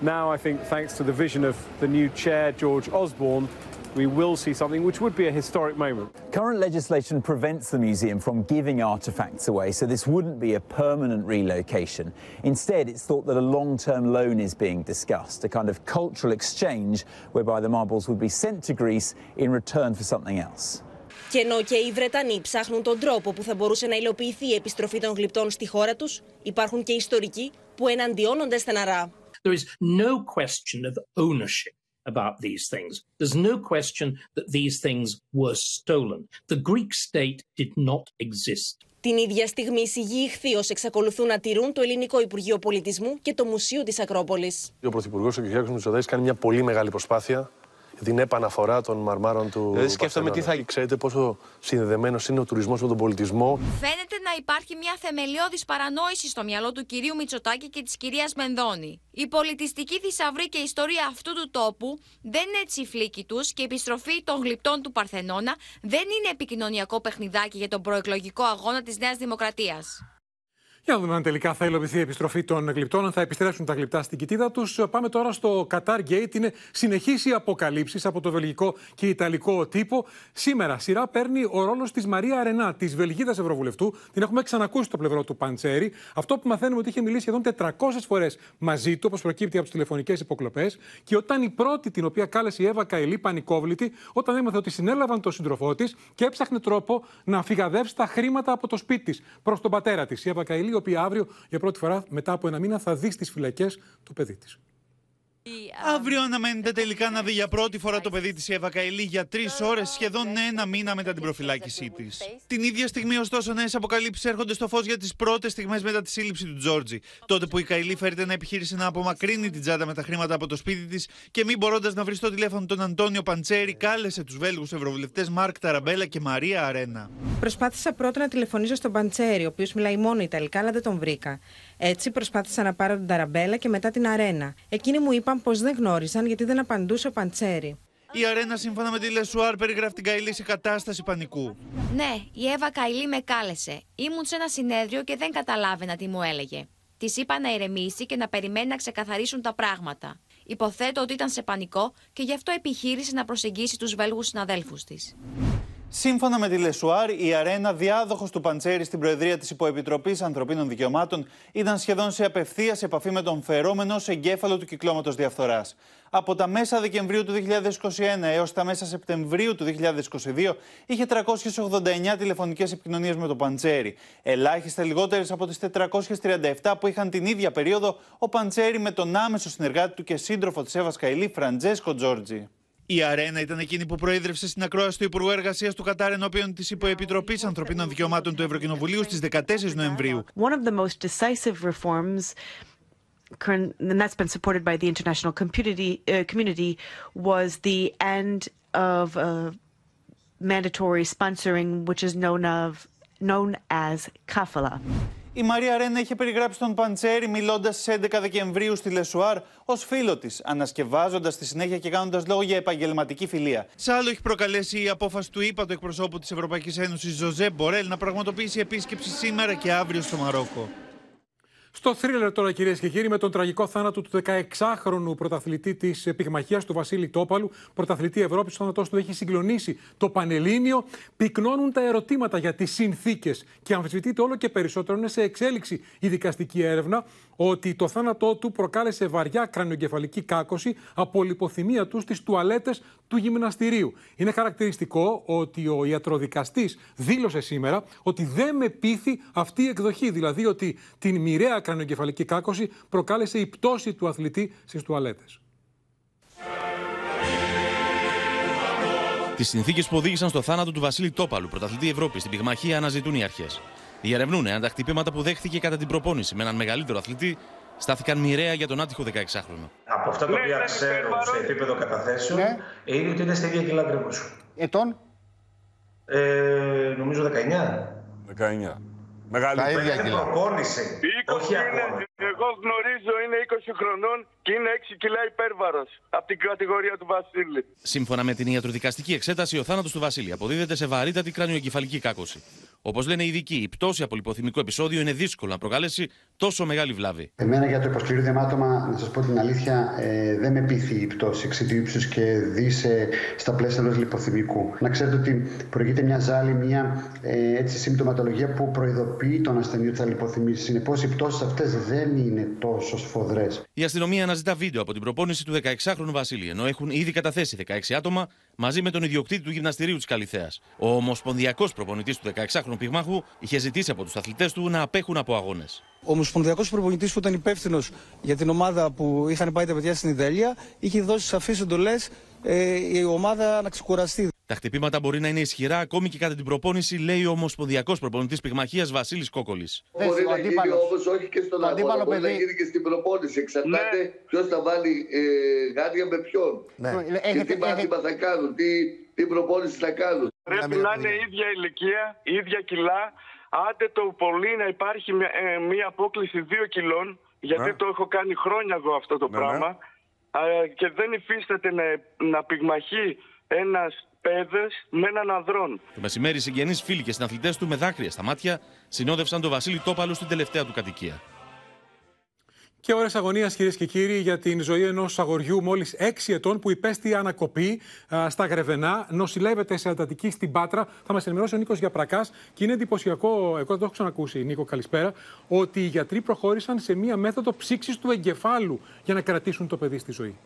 Now I think thanks to the vision of the new chair, George Osborne, we will see something which would be a historic moment. Current legislation prevents the museum from giving artefacts away, so this wouldn't be a permanent relocation. Instead, it's thought that a long-term loan is being discussed, a kind of cultural exchange whereby the marbles would be sent to Greece in return for something else. Και ενώ και οι Βρετανοί ψάχνουν τον τρόπο που θα μπορούσε να υλοποιηθεί η επιστροφή των γλυπτών στη χώρα τους, υπάρχουν και ιστορικοί που εναντιώνονται στεναρά. There is no question of ownership about these things. There's no question that these things were stolen. The Greek state did not exist. Την ίδια στιγμή, οι συγγύοι ηχθείω εξακολουθούν να τηρούν το Ελληνικό Υπουργείο Πολιτισμού και το Μουσείο της Ακρόπολης. Ο Πρωθυπουργός, ο κ. Μητσοτάκης, κάνει μια πολύ μεγάλη προσπάθεια την επαναφορά των μαρμάρων του. Δεν σκέφτομαι τι θα. Ξέρετε πόσο συνδεδεμένος είναι ο τουρισμός με τον πολιτισμό; Φαίνεται να υπάρχει μια θεμελιώδης παρανόηση στο μυαλό του κυρίου Μητσοτάκη και της κυρίας Μενδώνη. Η πολιτιστική θησαυρή και η ιστορία αυτού του τόπου δεν είναι τσιφλίκι τους και η επιστροφή των γλυπτών του Παρθενώνα δεν είναι επικοινωνιακό παιχνιδάκι για τον προεκλογικό αγώνα της Νέας Δημοκρατίας. Για να δούμε αν τελικά θα υλοποιηθεί η επιστροφή των γλυπτών, αν θα επιστρέψουν τα γλυπτά στην κοιτίδα τους. Πάμε τώρα στο Qatar Gate. Είναι συνεχή οι αποκαλύψεις από το βελγικό και ιταλικό τύπο. Σήμερα σειρά παίρνει ο ρόλος της Μαρία Αρενά, της Βελγίδας Ευρωβουλευτού. Την έχουμε ξανακούσει στο πλευρό του Παντσέρη. Αυτό που μαθαίνουμε ότι είχε μιλήσει σχεδόν 400 φορές μαζί του, όπως προκύπτει από τις τηλεφωνικές υποκλοπές. Και όταν η πρώτη, την οποία κάλεσε η Εύα Καηλή, πανικόβλητη, όταν έμαθε ότι συνέλαβαν τον σύντροφό της και έψαχνε τρόπο να φυγαδεύσει τα χρήματα από το σπίτι της προς τον πατέρα της. Η Εύα Καηλή, οποία αύριο για πρώτη φορά μετά από ένα μήνα θα δεις στις φυλακές το παιδί της. Αύριο αναμένεται τελικά να δει για πρώτη φορά το παιδί της Εύα Καηλή για τρεις ώρες, σχεδόν ένα μήνα μετά την προφυλάκησή της. Την ίδια στιγμή, ωστόσο, νέες αποκαλύψεις έρχονται στο φως για τις πρώτες στιγμές μετά τη σύλληψη του Τζόρτζι. Τότε που η Καηλή φέρεται να επιχείρησε να απομακρύνει την τσάντα με τα χρήματα από το σπίτι της και μη μπορώντας να βρει στο τηλέφωνο τον Αντώνιο Παντσέρη, κάλεσε τους Βέλγους Ευρωβουλευτές Μάρκ Ταραμπέλα και Μαρία Αρένα. Προσπάθησα πρώτα να τηλεφωνήσω στον Παντσέρη, ο οποίος μιλάει μόνο Ιταλικά, αλλά δεν τον βρήκα. Έτσι προσπάθησα να πάρω τον Ταραμπέλα και μετά την Αρένα. Εκείνοι μου είπαν πως δεν γνώριζαν γιατί δεν απαντούσε ο Παντσέρι. Η Αρένα, σύμφωνα με τη Le Soir, περιγράφει την Καηλή σε κατάσταση πανικού. Ναι, η Εύα Καηλή με κάλεσε. Ήμουν σε ένα συνέδριο και δεν καταλάβαινα τι μου έλεγε. Της είπα να ηρεμήσει και να περιμένει να ξεκαθαρίσουν τα πράγματα. Υποθέτω ότι ήταν σε πανικό και γι' αυτό επιχείρησε να προσεγγίσει τους Βέλγους συναδέλφους της. Σύμφωνα με τη Le Soir, η Αρένα, διάδοχος του Παντσέρι στην Προεδρία της Υποεπιτροπής Ανθρωπίνων Δικαιωμάτων, ήταν σχεδόν σε απευθείας επαφή με τον φερόμενο σε εγκέφαλο του κυκλώματος διαφθοράς. Από τα μέσα Δεκεμβρίου του 2021 έως τα μέσα Σεπτεμβρίου του 2022 είχε 389 τηλεφωνικές επικοινωνίες με τον Παντσέρη. Ελάχιστα λιγότερες από τις 437 που είχαν την ίδια περίοδο ο Παντσέρη με τον άμεσο συνεργάτη του και σύντροφο της Εύα Καηλή, Φραντζέσκο Τζόρτζι. Η Αρένα ήταν εκείνη που προείδρευσε στην ακρόαση του Υπουργού Εργασία του Κατάρ ενώπιον τη Υποεπιτροπή Ανθρωπίνων Δικαιωμάτων του Ευρωκοινοβουλίου στι 14 Νοεμβρίου. One of the most decisive reforms and that's been supported by the international community, uh, community was the end of uh, mandatory sponsoring, which is known of known as kafala. Η Μαρία Αρένα είχε περιγράψει τον Παντσέρι μιλώντας στις 11 Δεκεμβρίου στη Le Soir ως φίλο της, ανασκευάζοντας στη συνέχεια και κάνοντας λόγο για επαγγελματική φιλία. Σάλο έχει προκαλέσει η απόφαση του ύπατου εκπροσώπου της Ευρωπαϊκής Ένωσης, Ζοζέπ Μπορέλ, να πραγματοποιήσει επίσκεψη σήμερα και αύριο στο Μαρόκο. Στο θρίλερ τώρα, κυρίες και κύριοι, με τον τραγικό θάνατο του 16χρονου πρωταθλητή της πυγμαχία του Βασίλη Τόπαλου, πρωταθλητή Ευρώπης, ο θάνατός του έχει συγκλονίσει το Πανελλήνιο. Πυκνώνουν τα ερωτήματα για τις συνθήκες και αμφισβητείται όλο και περισσότερο. Είναι σε εξέλιξη η δικαστική έρευνα ότι το θάνατό του προκάλεσε βαριά κρανιογκεφαλική κάκωση από λιποθυμία του στις τουαλέτες του γυμναστηρίου. Είναι χαρακτηριστικό ότι ο ιατροδικαστής δήλωσε σήμερα ότι δεν με πείθει αυτή η εκδοχή, δηλαδή ότι την μοιραία κρανιογκεφαλική κάκωση προκάλεσε η πτώση του αθλητή στις τουαλέτες. Τις συνθήκες που οδήγησαν στο θάνατο του Βασίλη Τόπαλου, πρωταθλητή Ευρώπης στην πυγμαχία, αναζητούν οι αρχές. Διερευνούν αν τα χτυπήματα που δέχθηκε κατά την προπόνηση με έναν μεγαλύτερο αθλητή στάθηκαν μοιραία για τον άτυχο 16χρονο. Από αυτά τα ναι, οποία ναι, ξέρω σε επίπεδο καταθέσεων ναι. είναι ότι είναι στα ίδια κιλά ακριβώς. Ετών. Ε, νομίζω 19. 19. Μεγάλη τα ίδια κιλά. Προπόνηση. Όχι ακόμα. Εγώ γνωρίζω είναι 20 χρονών και είναι 6 κιλά υπέρβαρος από την κατηγορία του Βασίλη. Σύμφωνα με την ιατροδικαστική εξέταση, ο θάνατος του Βασίλη αποδίδεται σε βαρύτατη κρανιοεγκεφαλική κάκωση. Όπως λένε οι ειδικοί, η πτώση από λιποθυμικό επεισόδιο είναι δύσκολο να προκαλέσει τόσο μεγάλη βλάβη. Εμένα για το υποσκληρό αιμάτωμα, να σας πω την αλήθεια, ε, δεν με πείθει η πτώση εξαιτία ύψους και δι στα πλαίσια ενός λιποθυμικού. Να ξέρετε ότι προηγείται μια ζάλη, μια ε, έτσι, συμπτωματολογία που προειδοποιεί τον ασθενή ότι θα λιποθυμήσει. Συνεπώς, οι πτώσεις αυτές δεν είναι τόσο σφοδρές. Η αστυνομία αναζητά βίντεο από την προπόνηση του 16χρονου Βασίλη, ενώ έχουν ήδη καταθέσει 16 άτομα μαζί με τον ιδιοκτήτη του γυμναστηρίου της Καλιθέα. Ο Ομοσπονδιακός προπονητής του 16χρονου πυγμάχου είχε ζητήσει από τους αθλητές του να απέχουν από αγώνες. Ο Ομοσπονδιακός προπονητής που ήταν υπεύθυνος για την ομάδα που είχαν πάει τα παιδιά στην Ιταλία είχε δώσει σαφείς εντολές ε, η ομάδα να ξεκουραστεί. Τα χτυπήματα μπορεί να είναι ισχυρά ακόμη και κατά την προπόνηση, λέει ο Ομοσπονδιακός Προπονητής Πυγμαχίας Βασίλης Κόκολης. Μπορεί να γίνει όμως όχι και στον αγώνα, μπορεί να γίνει και στην προπόνηση. Εξαρτάται ναι. ποιος θα βάλει ε, γάντια με ποιον. Ναι. Και τι μάθημα θα κάνουν, τι, τι προπόνηση θα κάνουν. Πρέπει να είναι η ίδια ηλικία, ίδια κιλά. Άντε το πολύ να υπάρχει μια, ε, μια απόκληση δύο κιλών, γιατί ναι. το έχω κάνει χρόνια εγώ αυτό το ναι, πράγμα. Ναι. και δεν υφίσταται να, να πυγμαχεί ένας με έναν ανδρών. Το μεσημέρι, συγγενείς φίλοι και συναθλητές του με δάκρυα στα μάτια συνόδευσαν τον Βασίλη Τόπαλο στην τελευταία του κατοικία. Και ώρες αγωνίας, κυρίες και κύριοι, για την ζωή ενός αγοριού μόλις 6 ετών που υπέστη ανακοπή α, στα Γρεβενά. Νοσηλεύεται σε αντατική στην Πάτρα. Θα μας ενημερώσει ο Νίκος Γιαπρακάς. Και είναι εντυπωσιακό, εγώ δεν το έχω ξανακούσει, Νίκο, καλησπέρα, ότι οι γιατροί προχώρησαν σε μία μέθοδο ψήξης του εγκεφάλου για να κρατήσουν το παιδί στη ζωή.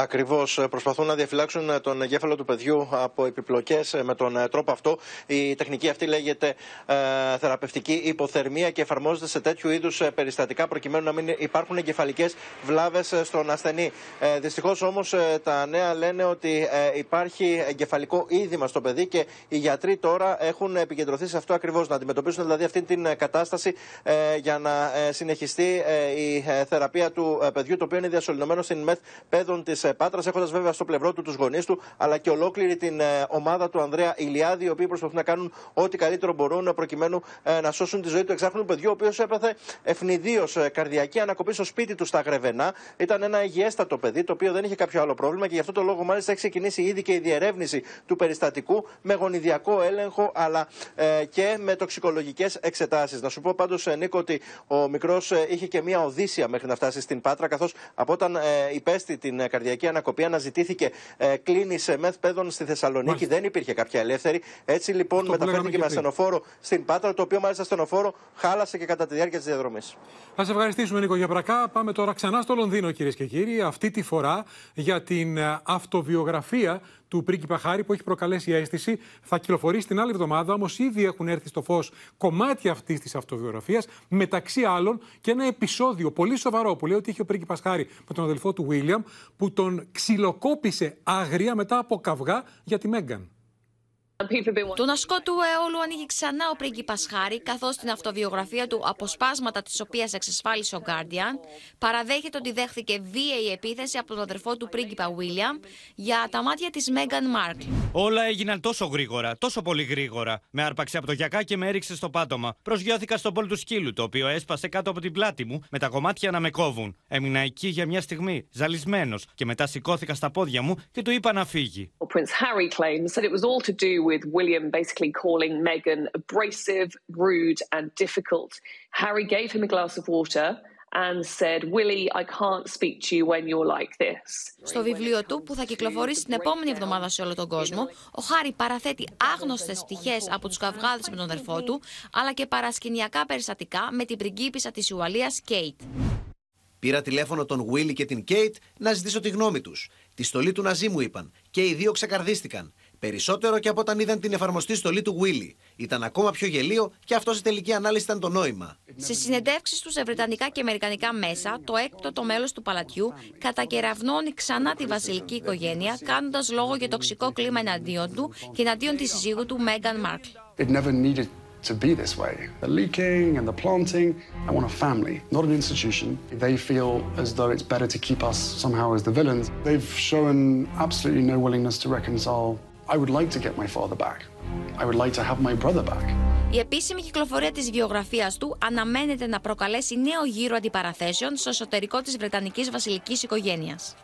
Ακριβώς. Ε, προσπαθούν να διαφυλάξουν ε, τον εγκέφαλο του παιδιού από επιπλοκές ε, με τον τρόπο αυτό. Η τεχνική αυτή λέγεται ε, θεραπευτική υποθερμία και εφαρμόζεται σε τέτοιου είδους περιστατικά προκειμένου να μην υπάρχουν εγκεφαλικές βλάβες στον ασθενή. Ε, Δυστυχώς όμως τα νέα λένε ότι υπάρχει εγκεφαλικό είδημα στο παιδί και οι γιατροί τώρα έχουν επικεντρωθεί σε αυτό ακριβώς. Να αντιμετωπίσουν δηλαδή αυτή την κατάσταση για να συνεχιστεί η θεραπεία του παιδιού, το οποίο είναι διασωληνωμένο στην ΜΕΘ παιδών της Πάτρας, έχοντας βέβαια στο πλευρό του τους γονείς του, αλλά και ολόκληρη την ε, ομάδα του Ανδρέα Ηλιάδη, οι οποίοι προσπαθούν να κάνουν ό,τι καλύτερο μπορούν προκειμένου ε, να σώσουν τη ζωή του εξάχρονου παιδιού, ο οποίος έπαθε ευνηδίως ε, καρδιακή ανακοπή στο σπίτι του στα Γρεβενά. Ήταν ένα υγιέστατο παιδί, το οποίο δεν είχε κάποιο άλλο πρόβλημα και γι' αυτό το λόγο μάλιστα έχει ξεκινήσει ήδη και η διερεύνηση του περιστατικού με γονιδιακό έλεγχο αλλά και με τοξικολογικές εξετάσεις. Να σου πω πάντως, Νίκο, ότι ο μικρός είχε και μία οδύσσια μέχρι να φτάσει στην Πάτρα, καθώς από όταν υπέστη την καρδιακή καρδιακή ανακοπή αναζητήθηκε ε, κλίνης σε μεθ παιδών στη Θεσσαλονίκη. Μάλιστα. Δεν υπήρχε κάποια ελεύθερη. Έτσι λοιπόν Αυτό μεταφέρθηκε με ασθενοφόρο στην Πάτρα, το οποίο μάλιστα ασθενοφόρο χάλασε και κατά τη διάρκεια της διαδρομής. Θα σε ευχαριστήσουμε, Νίκο Γιαπρακά. Πάμε τώρα ξανά στο Λονδίνο, κυρίες και κύριοι. Αυτή τη φορά για την ε, αυτοβιογραφία του πρίγκιπα Χάρη που έχει προκαλέσει αίσθηση. Θα κυκλοφορήσει την άλλη εβδομάδα, όμως ήδη έχουν έρθει στο φως κομμάτια αυτής της αυτοβιογραφίας. Μεταξύ άλλων και ένα επεισόδιο πολύ σοβαρό που λέει ότι είχε ο πρίγκιπα Χάρη με τον αδελφό του Βίλιαμ που τον ξυλοκόπησε άγρια μετά από καυγά για τη Μέγκαν. Τον ασκό του αιώλου ανοίγει ξανά ο πρίγκιπας Χάρη, καθώς στην αυτοβιογραφία του Αποσπάσματα της οποίας εξασφάλισε ο Guardian, παραδέχεται ότι δέχθηκε βίαιη επίθεση από τον αδερφό του πρίγκιπα William για τα μάτια της Μέγαν Μάρκλ. Όλα έγιναν τόσο γρήγορα, τόσο πολύ γρήγορα. Με άρπαξε από το γιακά και με έριξε στο πάτωμα. Προσγειώθηκα στον πόλ του σκύλου, το οποίο έσπασε κάτω από την πλάτη μου, με τα κομμάτια να με κόβουν. Έμεινα εκεί για μια στιγμή, ζαλισμένος, και μετά σηκώθηκα στα πόδια μου και του είπα να φύγει. Prince Harry claims that it was all to do with William basically calling Meghan abrasive, rude, and difficult. Harry gave him a glass of water and said, Willie, I can't speak to you when you're like this. Στο βιβλίο του, που θα κυκλοφορήσει την επόμενη εβδομάδα σε όλο τον κόσμο, ο Χάρη παραθέτει άγνωστες πτυχές από τους καυγάδες με τον αδερφό του, αλλά και παρασκηνιακά περιστατικά με την πριγκίπισσα της Ουαλίας Κέιτ. Πήρα τηλέφωνο τον Willie και την Κέιτ να ζητήσω τη γνώμη τους. Τη στολή του Ναζί μου είπαν και οι δύο ξεκαρδίστηκαν. Περισσότερο και από όταν είδαν την εφαρμοστή στολή του Willy. Ήταν ακόμα πιο γελίο και αυτός σε τελική ανάλυση ήταν το νόημα. Σε συνεντεύξεις τους σε βρετανικά και αμερικανικά μέσα, το έκτοτο μέλος του παλατιού κατακεραυνώνει ξανά τη βασιλική οικογένεια, κάνοντας λόγο για τοξικό κλίμα εναντίον του και εναντίον της συζύγου του Μέγαν Μάρκλ. to be this way. The leaking and the planting. I want a family, not an institution. They feel as though it's better to keep us somehow as the villains. They've shown absolutely no willingness to reconcile I would like to get my father back. I would like to have my brother back. Η επίσημη κυκλοφορία της βιογραφίας του αναμένεται να προκαλέσει νέο γύρο αντιπαραθέσεων στο εσωτερικό της Βρετανικής βασιλικής οικογένειας.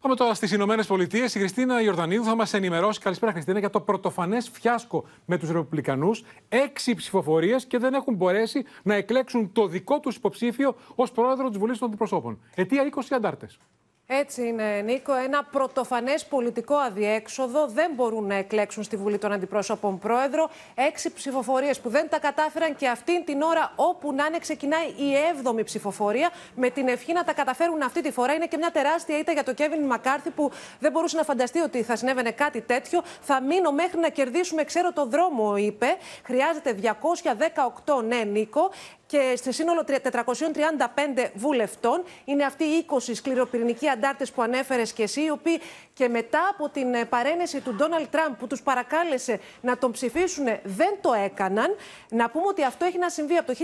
Πάμε τώρα στις Ηνωμένες Πολιτείες. Η Χριστίνα Ιορδανίδου θα μας ενημερώσει. Καλησπέρα, Χριστίνα, για το πρωτοφανές φιάσκο με τους Ρεπουμπλικανούς. Έξι ψηφοφορίες και δεν έχουν μπορέσει να εκλέξουν το δικό τους υποψήφιο ως πρόεδρο της Βουλής των Αντιπροσώπων. Αιτία 20 αντάρτες. Έτσι είναι, Νίκο. Ένα πρωτοφανές πολιτικό αδιέξοδο. Δεν μπορούν να εκλέξουν στη Βουλή των Αντιπρόσωπων πρόεδρο. Έξι ψηφοφορίες που δεν τα κατάφεραν και αυτήν την ώρα, όπου να είναι, ξεκινάει η έβδομη ψηφοφορία. Με την ευχή να τα καταφέρουν αυτή τη φορά. Είναι και μια τεράστια ήττα για το Κέβιν Μακάρθι που δεν μπορούσε να φανταστεί ότι θα συνέβαινε κάτι τέτοιο. Θα μείνω μέχρι να κερδίσουμε, ξέρω το δρόμο, είπε. Χρειάζεται 218 ναι, Νίκο και σε σύνολο 435 βουλευτών. Είναι αυτοί οι 20 σκληροπυρηνικοί αντάρτες που ανέφερες και εσύ, οι οποίοι και μετά από την ε, παρένεση του Ντόναλτ Τραμπ που τους παρακάλεσε να τον ψηφίσουν, δεν το έκαναν. Να πούμε ότι αυτό έχει να συμβεί από το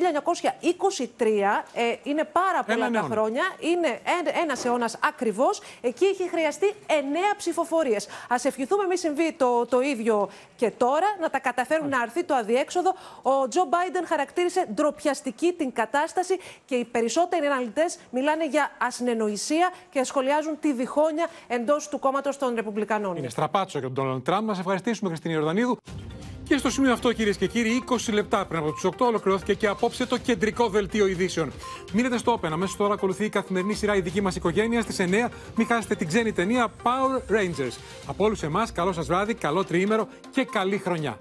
1923. Ε, είναι πάρα πολλά τα χρόνια. Είναι ένας αιώνας ακριβώς. Εκεί έχει χρειαστεί εννέα ψηφοφορίες. Α ευχηθούμε μη συμβεί το, το ίδιο και τώρα, να τα καταφέρουν να αρθεί το αδιέξοδο. Ο Τζο Μπάιντεν χαρακτήρισε ντροπιαστική την κατάσταση και οι περισσότεροι αναλυτές μιλάνε για ασυνεννοησία και σχολιάζουν τη διχόνοια εντός του κόμματος των Ρεπουμπλικανών. Είναι στραπάτσο για τον Ντόναλντ Τραμπ. Να σε ευχαριστήσουμε, Χριστίνη Ιορδανίδου. Και στο σημείο αυτό, κυρίες και κύριοι, 20 λεπτά πριν από του 8 ολοκληρώθηκε και απόψε το κεντρικό δελτίο ειδήσεων. Μείνετε στο Open. Αμέσως τώρα ακολουθεί η καθημερινή σειρά Η δική μας οικογένεια στις 9. Μην χάσετε την ξένη ταινία Power Rangers. Από όλους εμάς, καλό σας βράδυ, καλό τριήμερο και καλή χρονιά.